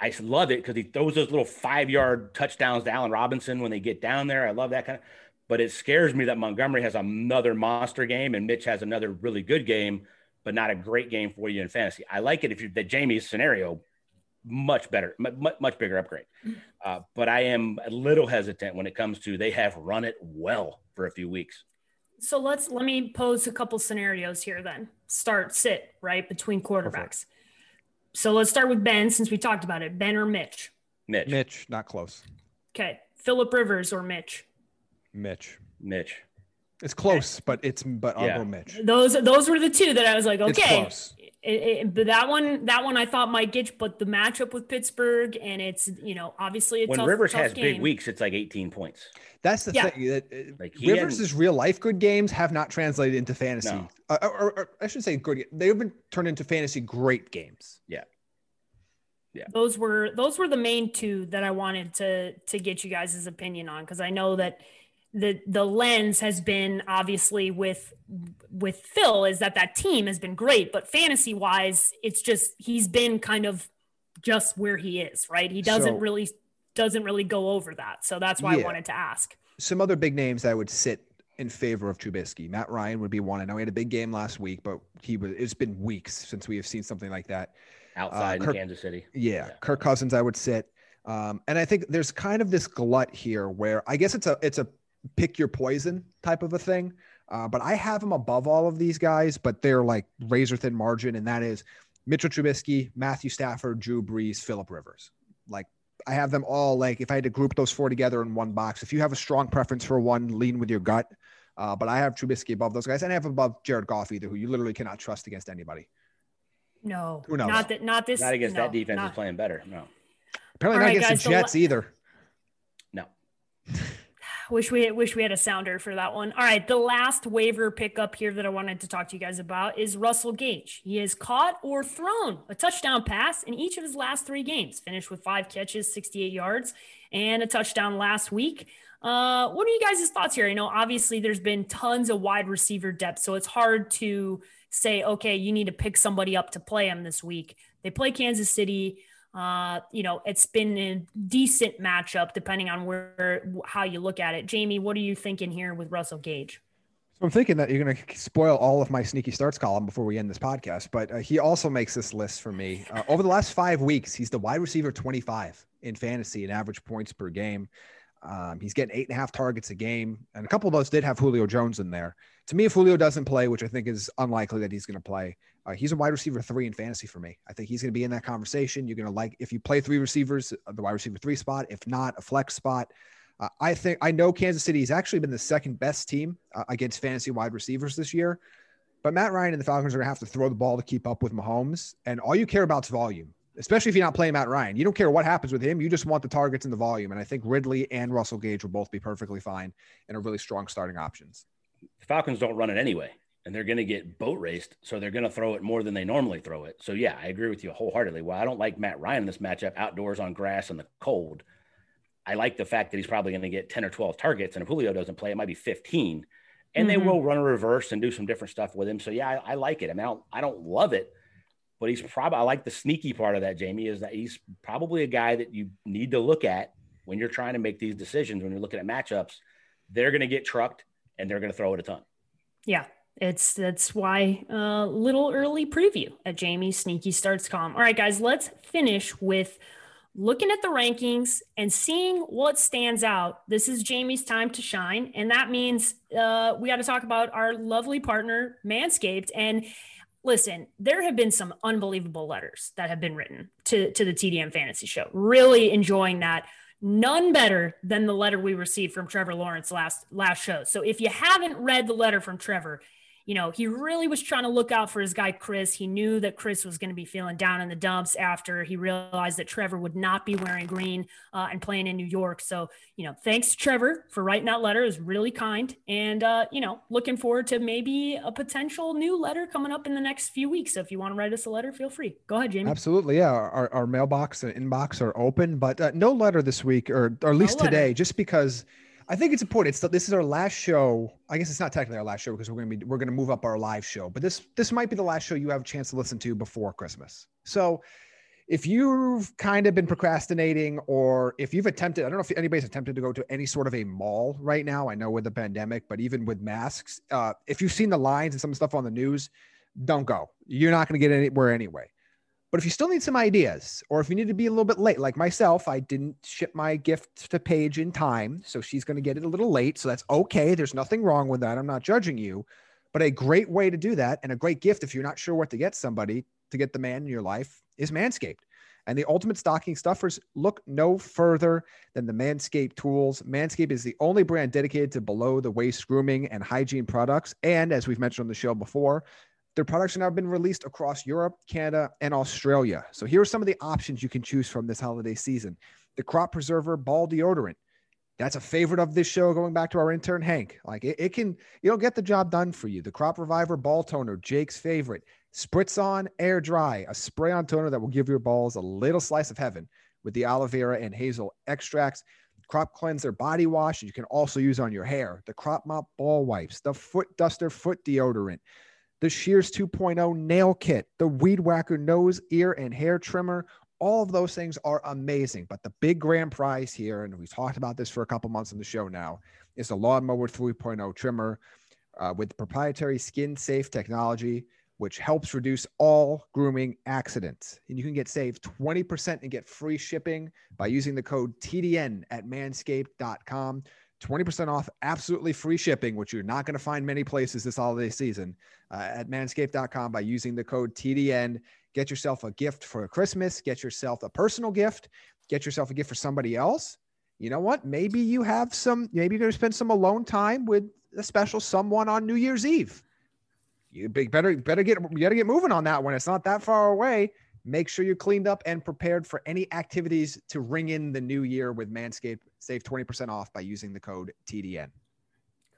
I love it because he throws those little five yard touchdowns to Allen Robinson when they get down there. I love that kind of. But it scares me that Montgomery has another monster game and Mitch has another really good game, but not a great game for you in fantasy. I like it if you're the Jamie's scenario much better, much, much bigger upgrade. Uh, but I am a little hesitant when it comes to they have run it well for a few weeks. So let's let me pose a couple scenarios here then. Start sit right between quarterbacks. Perfect. So let's start with Ben since we talked about it. Ben or Mitch? Mitch. Mitch, not close. Okay. Philip Rivers or Mitch? Mitch. Mitch. It's close, but it's but I'll yeah. go Mitch. Those those were the two that I was like, okay. It, it, but that one, that one I thought might get, but the matchup with Pittsburgh and it's you know obviously when tough, Rivers tough has game. big weeks, it's like 18 points. That's the yeah. thing. That, uh, like Rivers' real life good games have not translated into fantasy. No. Uh, or, or, or, I should say good. They have been turned into fantasy great games. Yeah. Yeah. Those were those were the main two that I wanted to to get you guys' opinion on because I know that the the lens has been obviously with with Phil is that that team has been great, but fantasy wise, it's just he's been kind of just where he is, right? He doesn't so, really doesn't really go over that, so that's why yeah. I wanted to ask. Some other big names that would sit in favor of Trubisky. Matt Ryan would be one. I know he had a big game last week, but he was. It's been weeks since we have seen something like that outside uh, Kirk, Kansas City. Yeah, yeah, Kirk Cousins, I would sit. Um, and I think there's kind of this glut here where I guess it's a it's a pick your poison type of a thing. Uh, but I have them above all of these guys, but they're like razor thin margin, and that is Mitchell Trubisky, Matthew Stafford, Drew Brees, Philip Rivers. Like I have them all. Like if I had to group those four together in one box, if you have a strong preference for one, lean with your gut. Uh, but I have Trubisky above those guys, and I have above Jared Goff either, who you literally cannot trust against anybody. No, who knows? Not that. Not this. Not against no, that defense not. is playing better. No. Apparently All not right, against guys, the Jets either. No. wish we wish we had a sounder for that one. All right, the last waiver pickup here that I wanted to talk to you guys about is Russell Gage. He has caught or thrown a touchdown pass in each of his last three games. Finished with five catches, 68 yards, and a touchdown last week. Uh, what are you guys' thoughts here? You know, obviously there's been tons of wide receiver depth, so it's hard to say, okay, you need to pick somebody up to play him this week. They play Kansas City. Uh, you know, it's been a decent matchup depending on where how you look at it. Jamie, what are you thinking here with Russell Gage? So I'm thinking that you're going to spoil all of my sneaky starts column before we end this podcast, but uh, he also makes this list for me. Uh, over the last five weeks, he's the wide receiver 25 in fantasy and average points per game. Um, he's getting eight and a half targets a game, and a couple of those did have Julio Jones in there. To me, if Julio doesn't play, which I think is unlikely that he's going to play, uh, he's a wide receiver three in fantasy for me. I think he's going to be in that conversation. You're going to like if you play three receivers, uh, the wide receiver three spot. If not, a flex spot. Uh, I think I know Kansas City has actually been the second best team uh, against fantasy wide receivers this year. But Matt Ryan and the Falcons are going to have to throw the ball to keep up with Mahomes, and all you care about is volume especially if you're not playing Matt Ryan. You don't care what happens with him. You just want the targets and the volume. And I think Ridley and Russell Gage will both be perfectly fine and are really strong starting options. The Falcons don't run it anyway, and they're going to get boat raced. So they're going to throw it more than they normally throw it. So, yeah, I agree with you wholeheartedly. Well, I don't like Matt Ryan in this matchup outdoors on grass in the cold. I like the fact that he's probably going to get 10 or 12 targets. And if Julio doesn't play, it might be 15. And mm-hmm. they will run a reverse and do some different stuff with him. So, yeah, I, I like it. I mean, I don't, I don't love it but he's probably I like the sneaky part of that, Jamie, is that he's probably a guy that you need to look at when you're trying to make these decisions, when you're looking at matchups. They're going to get trucked and they're going to throw it a ton. Yeah. It's that's why a uh, little early preview at Jamie's sneaky starts com. All right, guys, let's finish with looking at the rankings and seeing what stands out. This is Jamie's time to shine. And that means uh, we got to talk about our lovely partner, Manscaped. And listen, there have been some unbelievable letters that have been written to, to the TDM fantasy show. Really enjoying that. None better than the letter we received from Trevor Lawrence last last show. So if you haven't read the letter from Trevor, you know, he really was trying to look out for his guy, Chris. He knew that Chris was going to be feeling down in the dumps after he realized that Trevor would not be wearing green uh, and playing in New York. So, you know, thanks to Trevor for writing that letter. It was really kind. And, uh, you know, looking forward to maybe a potential new letter coming up in the next few weeks. So if you want to write us a letter, feel free. Go ahead, Jamie. Absolutely. Yeah. Our, our mailbox and inbox are open, but uh, no letter this week, or, or at least no today, just because – I think it's important. It's this is our last show. I guess it's not technically our last show because we're gonna be we're gonna move up our live show. But this this might be the last show you have a chance to listen to before Christmas. So if you've kind of been procrastinating or if you've attempted, I don't know if anybody's attempted to go to any sort of a mall right now. I know with the pandemic, but even with masks, uh, if you've seen the lines and some stuff on the news, don't go. You're not going to get anywhere anyway. But if you still need some ideas, or if you need to be a little bit late, like myself, I didn't ship my gift to Paige in time. So she's going to get it a little late. So that's okay. There's nothing wrong with that. I'm not judging you. But a great way to do that and a great gift if you're not sure what to get somebody to get the man in your life is Manscaped. And the ultimate stocking stuffers look no further than the Manscaped tools. Manscaped is the only brand dedicated to below the waist grooming and hygiene products. And as we've mentioned on the show before, their products have now been released across Europe, Canada, and Australia. So here are some of the options you can choose from this holiday season. The Crop Preserver Ball Deodorant. That's a favorite of this show, going back to our intern Hank. Like it, it can, you'll get the job done for you. The Crop Reviver Ball Toner, Jake's favorite. Spritz on, air dry, a spray on toner that will give your balls a little slice of heaven with the aloe vera and hazel extracts. Crop Cleanser body wash you can also use on your hair. The Crop Mop ball wipes, the Foot Duster foot deodorant, the Shears 2.0 nail kit, the Weed Whacker nose, ear, and hair trimmer. All of those things are amazing. But the big grand prize here, and we've talked about this for a couple months on the show now, is the Lawnmower 3.0 trimmer uh, with proprietary skin safe technology which helps reduce all grooming accidents. And you can get saved 20% and get free shipping by using the code TDN at manscaped.com. 20% off absolutely free shipping, which you're not going to find many places this holiday season uh, at manscaped.com by using the code TDN. Get yourself a gift for Christmas, get yourself a personal gift, get yourself a gift for somebody else. You know what? Maybe you have some, maybe you're going to spend some alone time with a special someone on New Year's Eve you better better get you got to get moving on that one. It's not that far away. Make sure you're cleaned up and prepared for any activities to ring in the new year with Manscaped. Save 20% off by using the code TDN.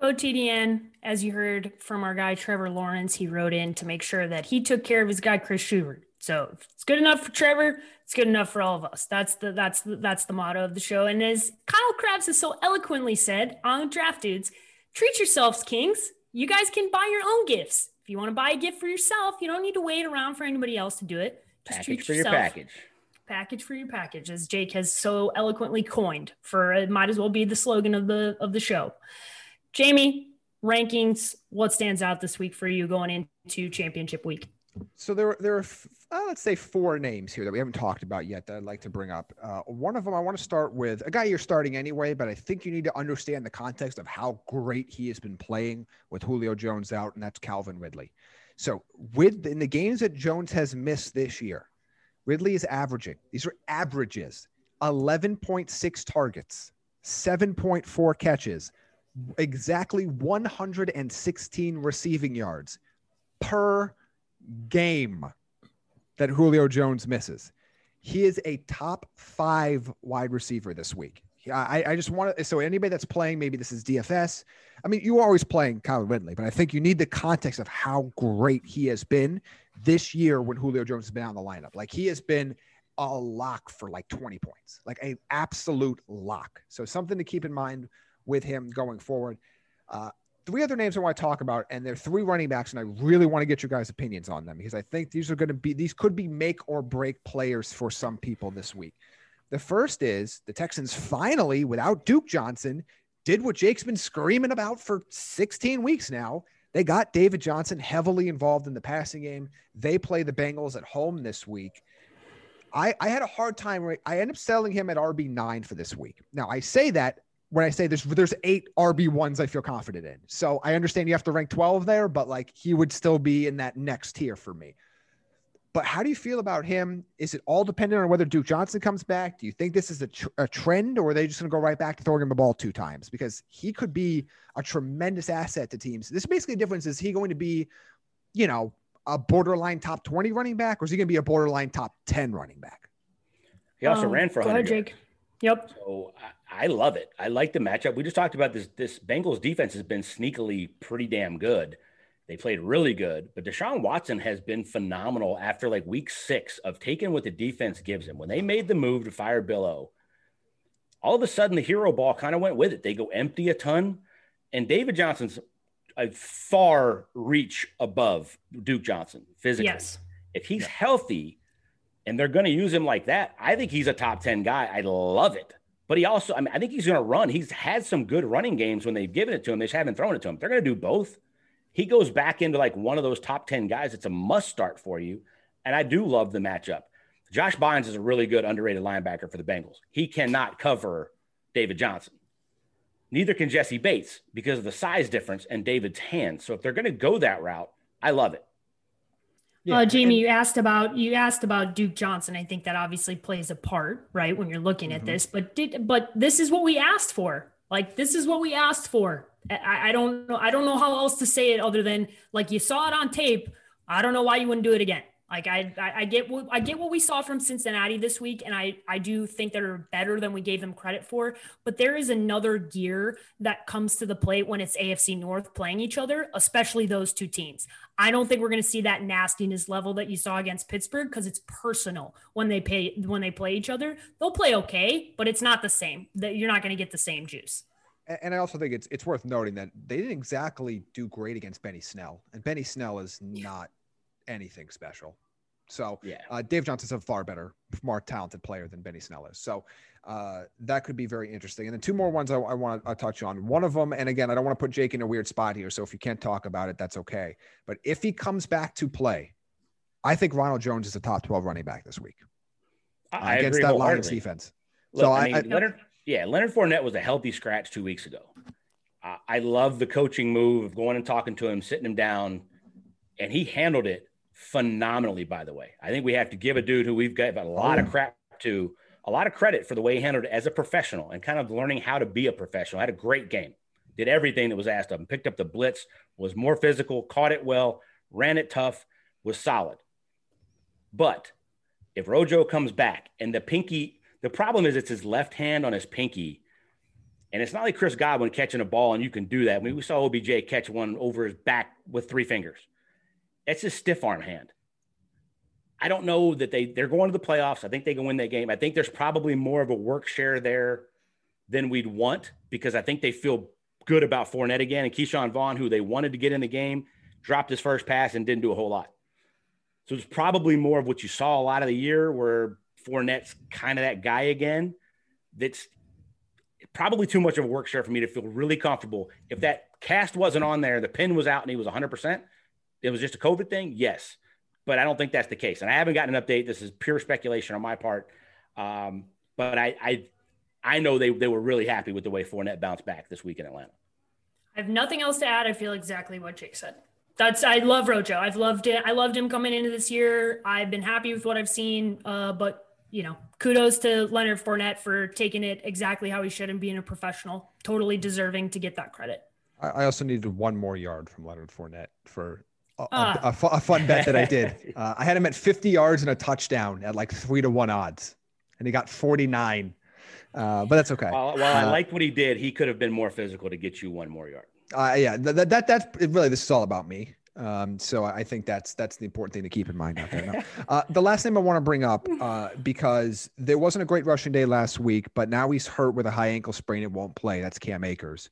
Code TDN, as you heard from our guy Trevor Lawrence, he wrote in to make sure that he took care of his guy Chris Schubert. So if it's good enough for Trevor, it's good enough for all of us. That's the that's the, that's the motto of the show. And as Kyle Krabs has so eloquently said on Draft Dudes, treat yourselves, Kings. You guys can buy your own gifts. If you want to buy a gift for yourself, you don't need to wait around for anybody else to do it. Just package treat for yourself. your package. Package for your package, as Jake has so eloquently coined. For it might as well be the slogan of the of the show. Jamie, rankings. What stands out this week for you going into championship week? So there, there are uh, let's say four names here that we haven't talked about yet that I'd like to bring up. Uh, one of them I want to start with a guy you're starting anyway, but I think you need to understand the context of how great he has been playing with Julio Jones out, and that's Calvin Ridley. So with in the games that Jones has missed this year, Ridley is averaging. These are averages: 11.6 targets, 7.4 catches, exactly 116 receiving yards per game that Julio Jones misses. He is a top five wide receiver this week. I, I just want to. So anybody that's playing, maybe this is DFS. I mean, you are always playing Kyle Ridley, but I think you need the context of how great he has been this year when Julio Jones has been out on the lineup. Like he has been a lock for like 20 points, like an absolute lock. So something to keep in mind with him going forward. Uh, three other names I want to talk about, and they're three running backs, and I really want to get your guys' opinions on them because I think these are going to be these could be make or break players for some people this week. The first is the Texans finally, without Duke Johnson, did what Jake's been screaming about for 16 weeks now. They got David Johnson heavily involved in the passing game. They play the Bengals at home this week. I, I had a hard time. I end up selling him at RB9 for this week. Now, I say that when I say there's there's eight RB ones I feel confident in. So I understand you have to rank 12 there, but like he would still be in that next tier for me. But how do you feel about him? Is it all dependent on whether Duke Johnson comes back? Do you think this is a, tr- a trend, or are they just going to go right back to throwing him the ball two times? Because he could be a tremendous asset to teams. This basically the difference is he going to be, you know, a borderline top 20 running back, or is he going to be a borderline top 10 running back? He also um, ran for 100. Jake. Yep. So I love it. I like the matchup. We just talked about this. This Bengals defense has been sneakily pretty damn good. They played really good, but Deshaun Watson has been phenomenal after like week six of taking what the defense gives him. When they made the move to fire Bill O, all of a sudden the hero ball kind of went with it. They go empty a ton, and David Johnson's a far reach above Duke Johnson physically. Yes. If he's yeah. healthy and they're going to use him like that, I think he's a top 10 guy. I love it. But he also, I mean, I think he's going to run. He's had some good running games when they've given it to him. They just haven't thrown it to him. They're going to do both. He goes back into like one of those top 10 guys. It's a must start for you. and I do love the matchup. Josh Bynes is a really good underrated linebacker for the Bengals. He cannot cover David Johnson. Neither can Jessie Bates because of the size difference and David's hands. So if they're going to go that route, I love it. Yeah. Uh, Jamie, you asked about you asked about Duke Johnson. I think that obviously plays a part, right, when you're looking mm-hmm. at this. But did but this is what we asked for. Like this is what we asked for. I, I don't know. I don't know how else to say it other than like you saw it on tape. I don't know why you wouldn't do it again. Like I, I, I get what I get what we saw from Cincinnati this week, and I, I do think they're better than we gave them credit for. But there is another gear that comes to the plate when it's AFC North playing each other, especially those two teams. I don't think we're going to see that nastiness level that you saw against Pittsburgh because it's personal when they pay when they play each other. They'll play okay, but it's not the same. That you're not going to get the same juice. And I also think it's it's worth noting that they didn't exactly do great against Benny Snell, and Benny Snell is not anything special. So yeah. uh, Dave Johnson's a far better, more talented player than Benny Snell is. So uh, that could be very interesting. And then two more ones I, I want to touch on. One of them, and again, I don't want to put Jake in a weird spot here. So if you can't talk about it, that's okay. But if he comes back to play, I think Ronald Jones is the top 12 running back this week uh, against that Lions defense. Look, so I, mean, I, Leonard, yeah, Leonard Fournette was a healthy scratch two weeks ago. Uh, I love the coaching move of going and talking to him, sitting him down, and he handled it phenomenally, by the way. I think we have to give a dude who we've got a lot of crap to a lot of credit for the way he handled it as a professional and kind of learning how to be a professional. Had a great game, did everything that was asked of him, picked up the blitz, was more physical, caught it well, ran it tough, was solid. But if Rojo comes back and the pinky, the problem is it's his left hand on his pinky. And it's not like Chris Godwin catching a ball and you can do that. I mean, we saw OBJ catch one over his back with three fingers. It's a stiff arm hand. I don't know that they they're going to the playoffs. I think they can win that game. I think there's probably more of a work share there than we'd want because I think they feel good about Fournette again and Ke'Shawn Vaughn, who they wanted to get in the game, dropped his first pass and didn't do a whole lot. So it's probably more of what you saw a lot of the year where Fournette's kind of that guy again. That's probably too much of a work share for me to feel really comfortable. If that cast wasn't on there, the pin was out and he was 100%, it was just a COVID thing, yes, but I don't think that's the case. And I haven't gotten an update. This is pure speculation on my part. Um, but I, I, I know they, they were really happy with the way Fournette bounced back this week in Atlanta. I have nothing else to add. I feel exactly what Jake said. That's I love Rojo. I've loved it. I loved him coming into this year. I've been happy with what I've seen. Uh, but you know, kudos to Leonard Fournette for taking it exactly how he should and being a professional. Totally deserving to get that credit. I also needed one more yard from Leonard Fournette for a, uh. a, a, fun bet that I did. Uh, I had him at 50 yards and a touchdown at like three to one odds, and he got 49. Uh, but that's okay. While, while I uh, liked what he did, he could have been more physical to get you one more yard. Uh, yeah, that, that that's really this is all about me. Um, so I think that's that's the important thing to keep in mind out there. uh, the last name I want to bring up uh, because there wasn't a great rushing day last week, but now he's hurt with a high ankle sprain and won't play. That's Cam Akers.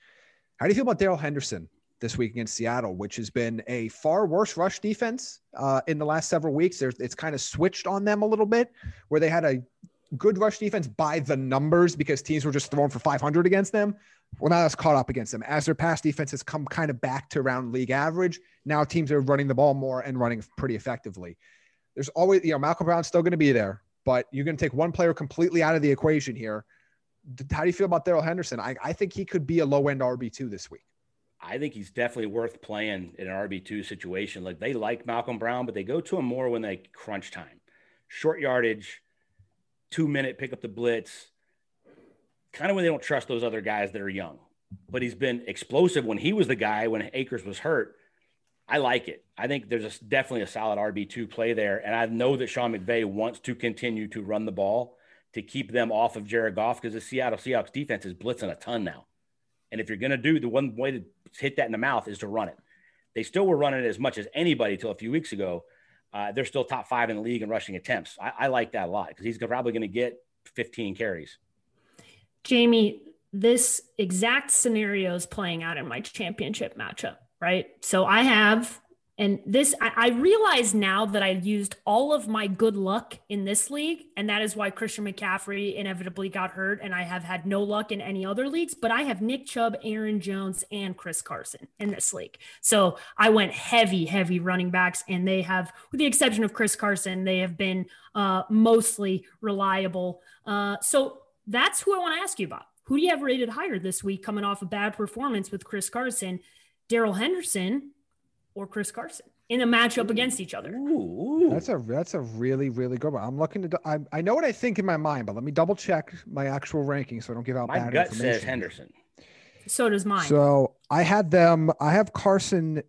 How do you feel about Darrell Henderson? this week against Seattle, which has been a far worse rush defense uh, in the last several weeks. There's, it's kind of switched on them a little bit, where they had a good rush defense by the numbers because teams were just throwing for 500 against them. Well, now that's caught up against them. As their pass defense has come kind of back to around league average, now teams are running the ball more and running pretty effectively. There's always, you know, Malcolm Brown's still going to be there, but you're going to take one player completely out of the equation here. How do you feel about Darrell Henderson? I, I think he could be a low end RB2 this week. I think he's definitely worth playing in an RB2 situation. Like they like Malcolm Brown, but they go to him more when they crunch time. Short yardage, two minute pick up the blitz, kind of when they don't trust those other guys that are young. But he's been explosive when he was the guy when Akers was hurt. I like it. I think there's a, definitely a solid RB2 play there. And I know that Sean McVay wants to continue to run the ball to keep them off of Jared Goff because the Seattle Seahawks defense is blitzing a ton now. And if you're going to do the one way to hit that in the mouth is to run it. They still were running it as much as anybody till a few weeks ago. Uh, they're still top five in the league in rushing attempts. I, I like that a lot because he's probably going to get 15 carries. Jamie, this exact scenario is playing out in my championship matchup, right? So I have And this, I, I, realize now that I used all of my good luck in this league, and that is why Christian McCaffrey inevitably got hurt, and I have had no luck in any other leagues. But I have Nick Chubb, Aaron Jones, and Chris Carson in this league. So I went heavy, heavy running backs, and they have, with the exception of Chris Carson, they have been uh, mostly reliable. Uh, so that's who I want to ask you about. Who do you have rated higher this week coming off a bad performance with Chris Carson? Darrell Henderson or Chris Carson in a matchup against each other. Ooh. That's a that's a really really good one. I'm looking to I, I know what I think in my mind, but let me double check my actual ranking so I don't give out my bad gut information. says Henderson. So does mine. So I had them. I have Carson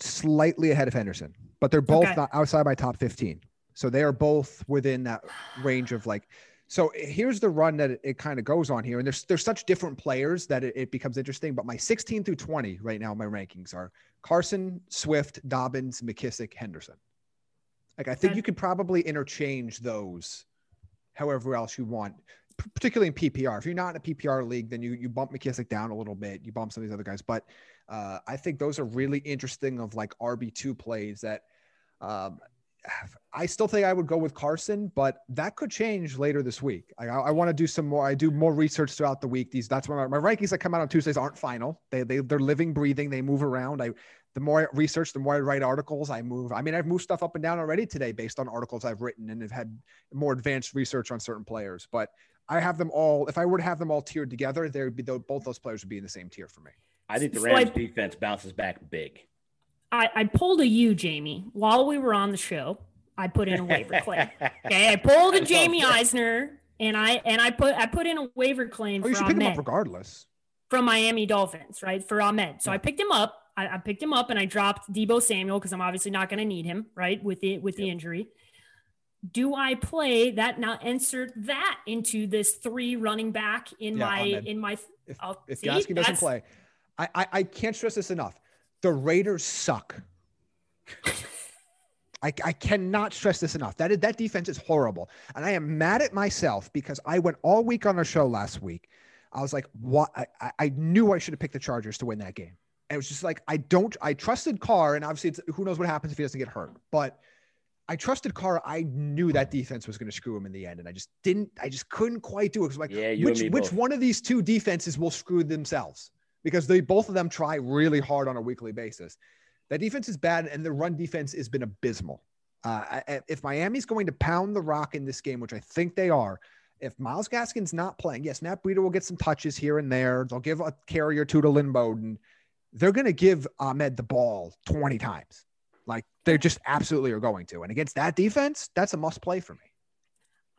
slightly ahead of Henderson, but they're both okay. not outside my top 15. So they are both within that range of like so here's the run that it, it kind of goes on here. And there's there's such different players that it, it, becomes interesting. But my 16 through 20 right now, my rankings are Carson, Swift, Dobbins, McKissic, Henderson. Like I think you could probably interchange those however else you want, particularly in PPR. If you're not in a PPR league, then you you bump McKissic down a little bit, you bump some of these other guys. But uh, I think those are really interesting of like RB2 plays that um, I still think I would go with Carson, but that could change later this week. I, I want to do some more. I do more research throughout the week. These that's why my, my, rankings that come out on Tuesdays aren't final. They they they're living, breathing. They move around. I the more I research, the more I write articles. I move. I mean, I've moved stuff up and down already today based on articles I've written and have had more advanced research on certain players. But I have them all. If I were to have them all tiered together, there would be both those players would be in the same tier for me. I think the Rams defense bounces back big. I, I pulled a you, Jamie, while we were on the show I put in a waiver claim. Okay, I pulled a Jamie Eisner and I and I put I put in a waiver claim. Oh, you should Ahmed pick him up regardless. From Miami Dolphins, right? For Ahmed. So yeah. I picked him up. I, I, picked him up and I dropped Deebo Samuel because I'm obviously not going to need him, right? With the with the injury. Do I play that now? Insert that into this three running back in yeah, my Ahmed. in my. If, if Gaskin doesn't play, I, I I can't stress this enough. The Raiders suck. I, I cannot stress this enough. That that defense is horrible, and I am mad at myself because I went all week on our show last week. I was like, what? I, I knew I should have picked the Chargers to win that game. And it was just like I don't. I trusted Carr, and obviously, it's, who knows what happens if he doesn't get hurt. But I trusted Carr. I knew that defense was going to screw him in the end, and I just didn't. I just couldn't quite do it. because, Like, yeah, which which one of these two defenses will screw themselves? Because they both of them try really hard on a weekly basis. That defense is bad, and the run defense has been abysmal. Uh, if Miami's going to pound the rock in this game, which I think they are, if Myles Gaskin's not playing, yes, Matt Breida will get some touches here and there. They'll give a carry or two to Lynn Bowden. They're going to give Ahmed the ball 20 times. Like they just absolutely are going to. And against that defense, that's a must play for me.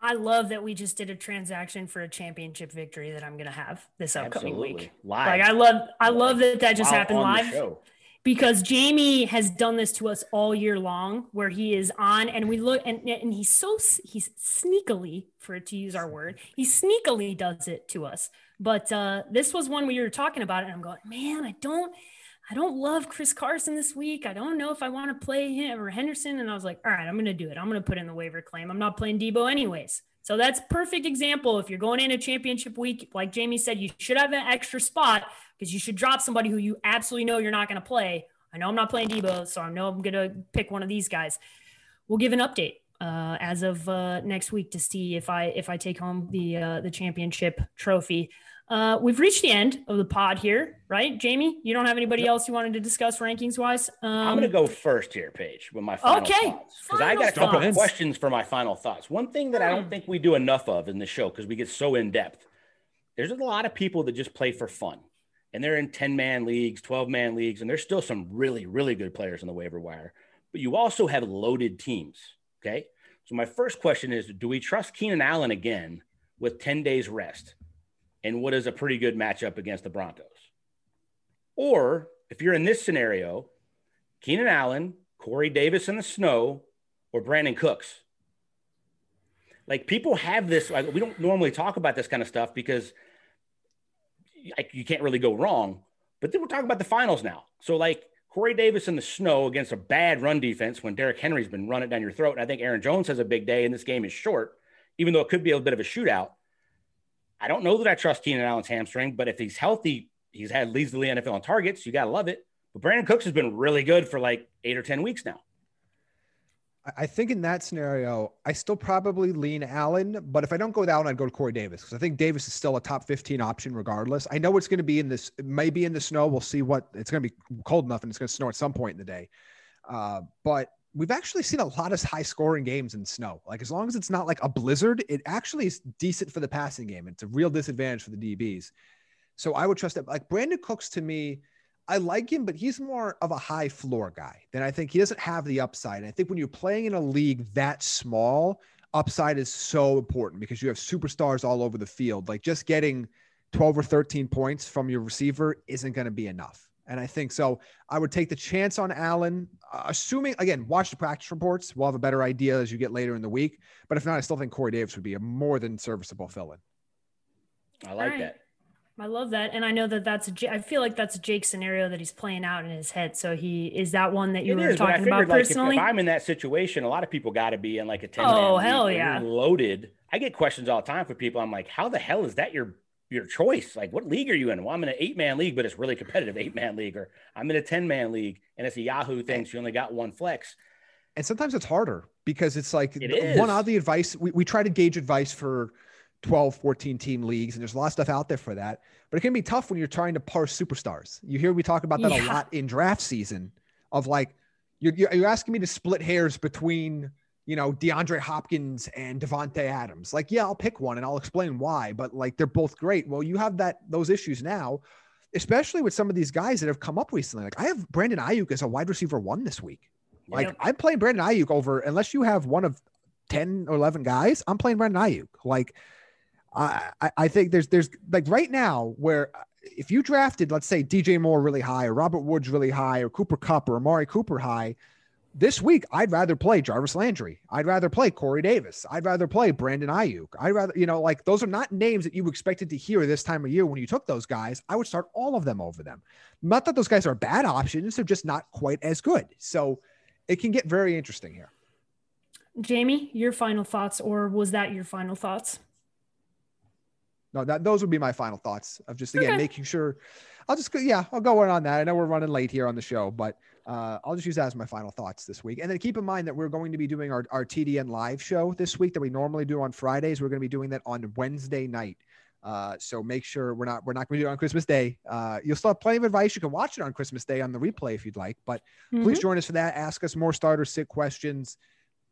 I love that we just did a transaction for a championship victory that I'm going to have this upcoming Absolutely. week. Live. Like I love, I love that that just happened live because Jamie has done this to us all year long, where he is on and we look and, and he's so he's sneakily, for to use our word, he sneakily does it to us. But uh, this was one we were talking about, it, and I'm going, man, I don't, I don't love Chris Carson this week. I don't know if I want to play him or Henderson. And I was like, all right, I'm going to do it. I'm going to put in the waiver claim. I'm not playing Deebo anyways. So that's perfect example. If you're going in a championship week, like Jamie said, you should have an extra spot because you should drop somebody who you absolutely know you're not going to play. I know I'm not playing Deebo, so I know I'm going to pick one of these guys. We'll give an update uh, as of uh, next week to see if I if I take home the uh, the championship trophy. Uh, we've reached the end of the pod here, right, Jamie? You don't have anybody else you wanted to discuss rankings wise? Um, I'm going to go first here, Paige, with my final okay, thoughts because I got a couple of questions for my final thoughts. One thing that I don't hmm. think we do enough of in the show because we get so in depth. There's a lot of people that just play for fun and they're in 10 man leagues, 12 man leagues, and there's still some really, really good players on the waiver wire. But you also have loaded teams. Okay. So my first question is Do we trust Keenan Allen again with 10 days rest and what is a pretty good matchup against the Broncos? Or if you're in this scenario, Keenan Allen, Corey Davis in the snow, or Brandin Cooks. Like people have this, like we don't normally talk about this kind of stuff because like you can't really go wrong. But then we're talking about the finals now. So like Corey Davis in the snow against a bad run defense when Derrick Henry's been running down your throat. And I think Aaron Jones has a big day and this game is short, even though it could be a bit of a shootout. I don't know that I trust Keenan Allen's hamstring, but if he's healthy, he's had leads the NFL on targets. You got to love it. But Brandin Cooks has been really good for like eight or 10 weeks now. I think in that scenario, I still probably lean Allen, but if I don't go with Allen, I'd go to Corey Davis because I think Davis is still a top 15 option regardless. I know it's going to be in this, it may be in the snow. We'll see what it's going to be cold enough and it's going to snow at some point in the day. Uh, but we've actually seen a lot of high scoring games in snow. Like as long as it's not like a blizzard, it actually is decent for the passing game. It's a real disadvantage for the DBs. So I would trust that. Like Brandin Cooks to me, I like him, but he's more of a high floor guy than I think he doesn't have the upside. And I think when you're playing in a league that small, upside is so important because you have superstars all over the field. Like just getting 12 or 13 points from your receiver isn't going to be enough. And I think so. I would take the chance on Allen, uh, assuming, again, watch the practice reports. We'll have a better idea as you get later in the week. But if not, I still think Corey Davis would be a more than serviceable fill in. I like right. that. I love that, and I know that that's a. I feel like that's a Jake scenario that he's playing out in his head. So he is that one that you it were is, talking about like personally. If, if, I'm in that situation, a lot of people got to be in like a ten. Oh hell yeah! Loaded. I get questions all the time for people. I'm like, how the hell is that your your choice? Like, what league are you in? Well, I'm in an eight man league, but it's really competitive eight man league, or I'm in a ten man league, and it's a Yahoo thing, so you only got one flex. And sometimes it's harder because it's like it one of the advice we, we try to gauge advice for 12, 14 team leagues, and there's a lot of stuff out there for that. But it can be tough when you're trying to parse superstars. You hear we talk about that yeah. a lot in draft season of like, you're, you're asking me to split hairs between, you know, DeAndre Hopkins and Davante Adams. Like, yeah, I'll pick one and I'll explain why, but like they're both great. Well, you have that those issues now, especially with some of these guys that have come up recently. Like I have Brandon Aiyuk as a wide receiver one this week. Like yep. I'm playing Brandon Aiyuk over unless you have one of 10 or 11 guys, I'm playing Brandon Aiyuk. Like I, I think there's there's like right now where uh, if you drafted, let's say DJ Moore really high or Robert Woods really high or Cooper Kupp or Amari Cooper high, this week I'd rather play Jarvis Landry. I'd rather play Corey Davis. I'd rather play Brandon Aiyuk. I'd rather, you know, like those are not names that you expected to hear this time of year when you took those guys. I would start all of them over them. Not that those guys are bad options, they're just not quite as good. So it can get very interesting here. Jamie, your final thoughts, or was that your final thoughts? no, that those would be my final thoughts of just again okay. making sure. I'll just yeah, I'll go in on that. I know we're running late here on the show, but uh, I'll just use that as my final thoughts this week. And then keep in mind that we're going to be doing our, our TDN live show this week that we normally do on Fridays. We're going to be doing that on Wednesday night. Uh, so make sure we're not we're not going to do it on Christmas Day. Uh, you'll still have plenty of advice. You can watch it on Christmas Day on the replay if you'd like. But mm-hmm. please join us for that. Ask us more starter sit questions.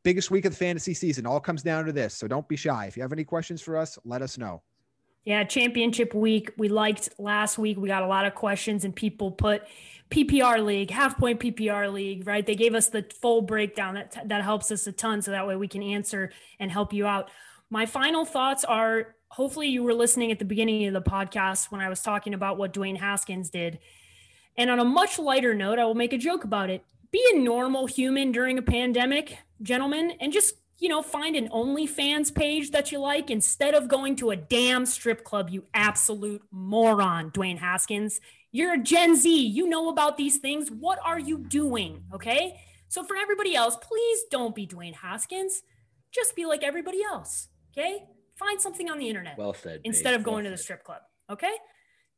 Biggest week of the fantasy season. All comes down to this. So don't be shy. If you have any questions for us, let us know. Yeah, championship week. We liked last week. We got a lot of questions, and people put PPR league, half point PPR league, right? They gave us the full breakdown. That that helps us a ton, so that way we can answer and help you out. My final thoughts are: hopefully, you were listening at the beginning of the podcast when I was talking about what Dwayne Haskins did. And on a much lighter note, I will make a joke about it. Be a normal human during a pandemic, gentlemen, and just you know, find an OnlyFans page that you like instead of going to a damn strip club, you absolute moron, Dwayne Haskins. You're a Gen Z. You know about these things. What are you doing? Okay. So, for everybody else, please don't be Dwayne Haskins. Just be like everybody else. Okay. Find something on the internet. Well said. Instead of going well to the strip club. Okay.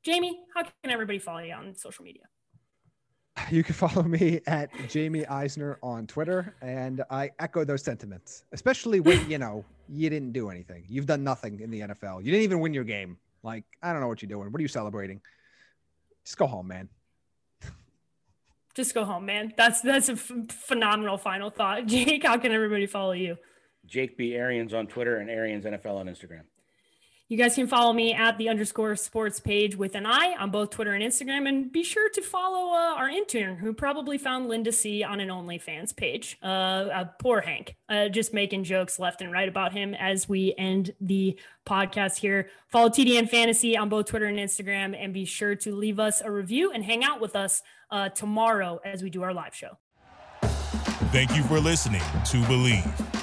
Jamie, how can everybody follow you on social media? You can follow me at Jamie Eisner on Twitter, and I echo those sentiments, especially when you know you didn't do anything. You've done nothing in the NFL. You didn't even win your game. Like I don't know what you're doing. What are you celebrating? Just go home, man. Just go home, man. That's that's a f- phenomenal final thought. Jake, how can everybody follow you? Jake B. Arians on Twitter and Arians NFL on Instagram. You guys can follow me at the underscore sports page with an I on both Twitter and Instagram. And be sure to follow uh, our intern who probably found Linda C on an OnlyFans page. Uh, uh, poor Hank, uh, just making jokes left and right about him as we end the podcast here. Follow TDN Fantasy on both Twitter and Instagram. And be sure to leave us a review and hang out with us uh, tomorrow as we do our live show. Thank you for listening to Bleav.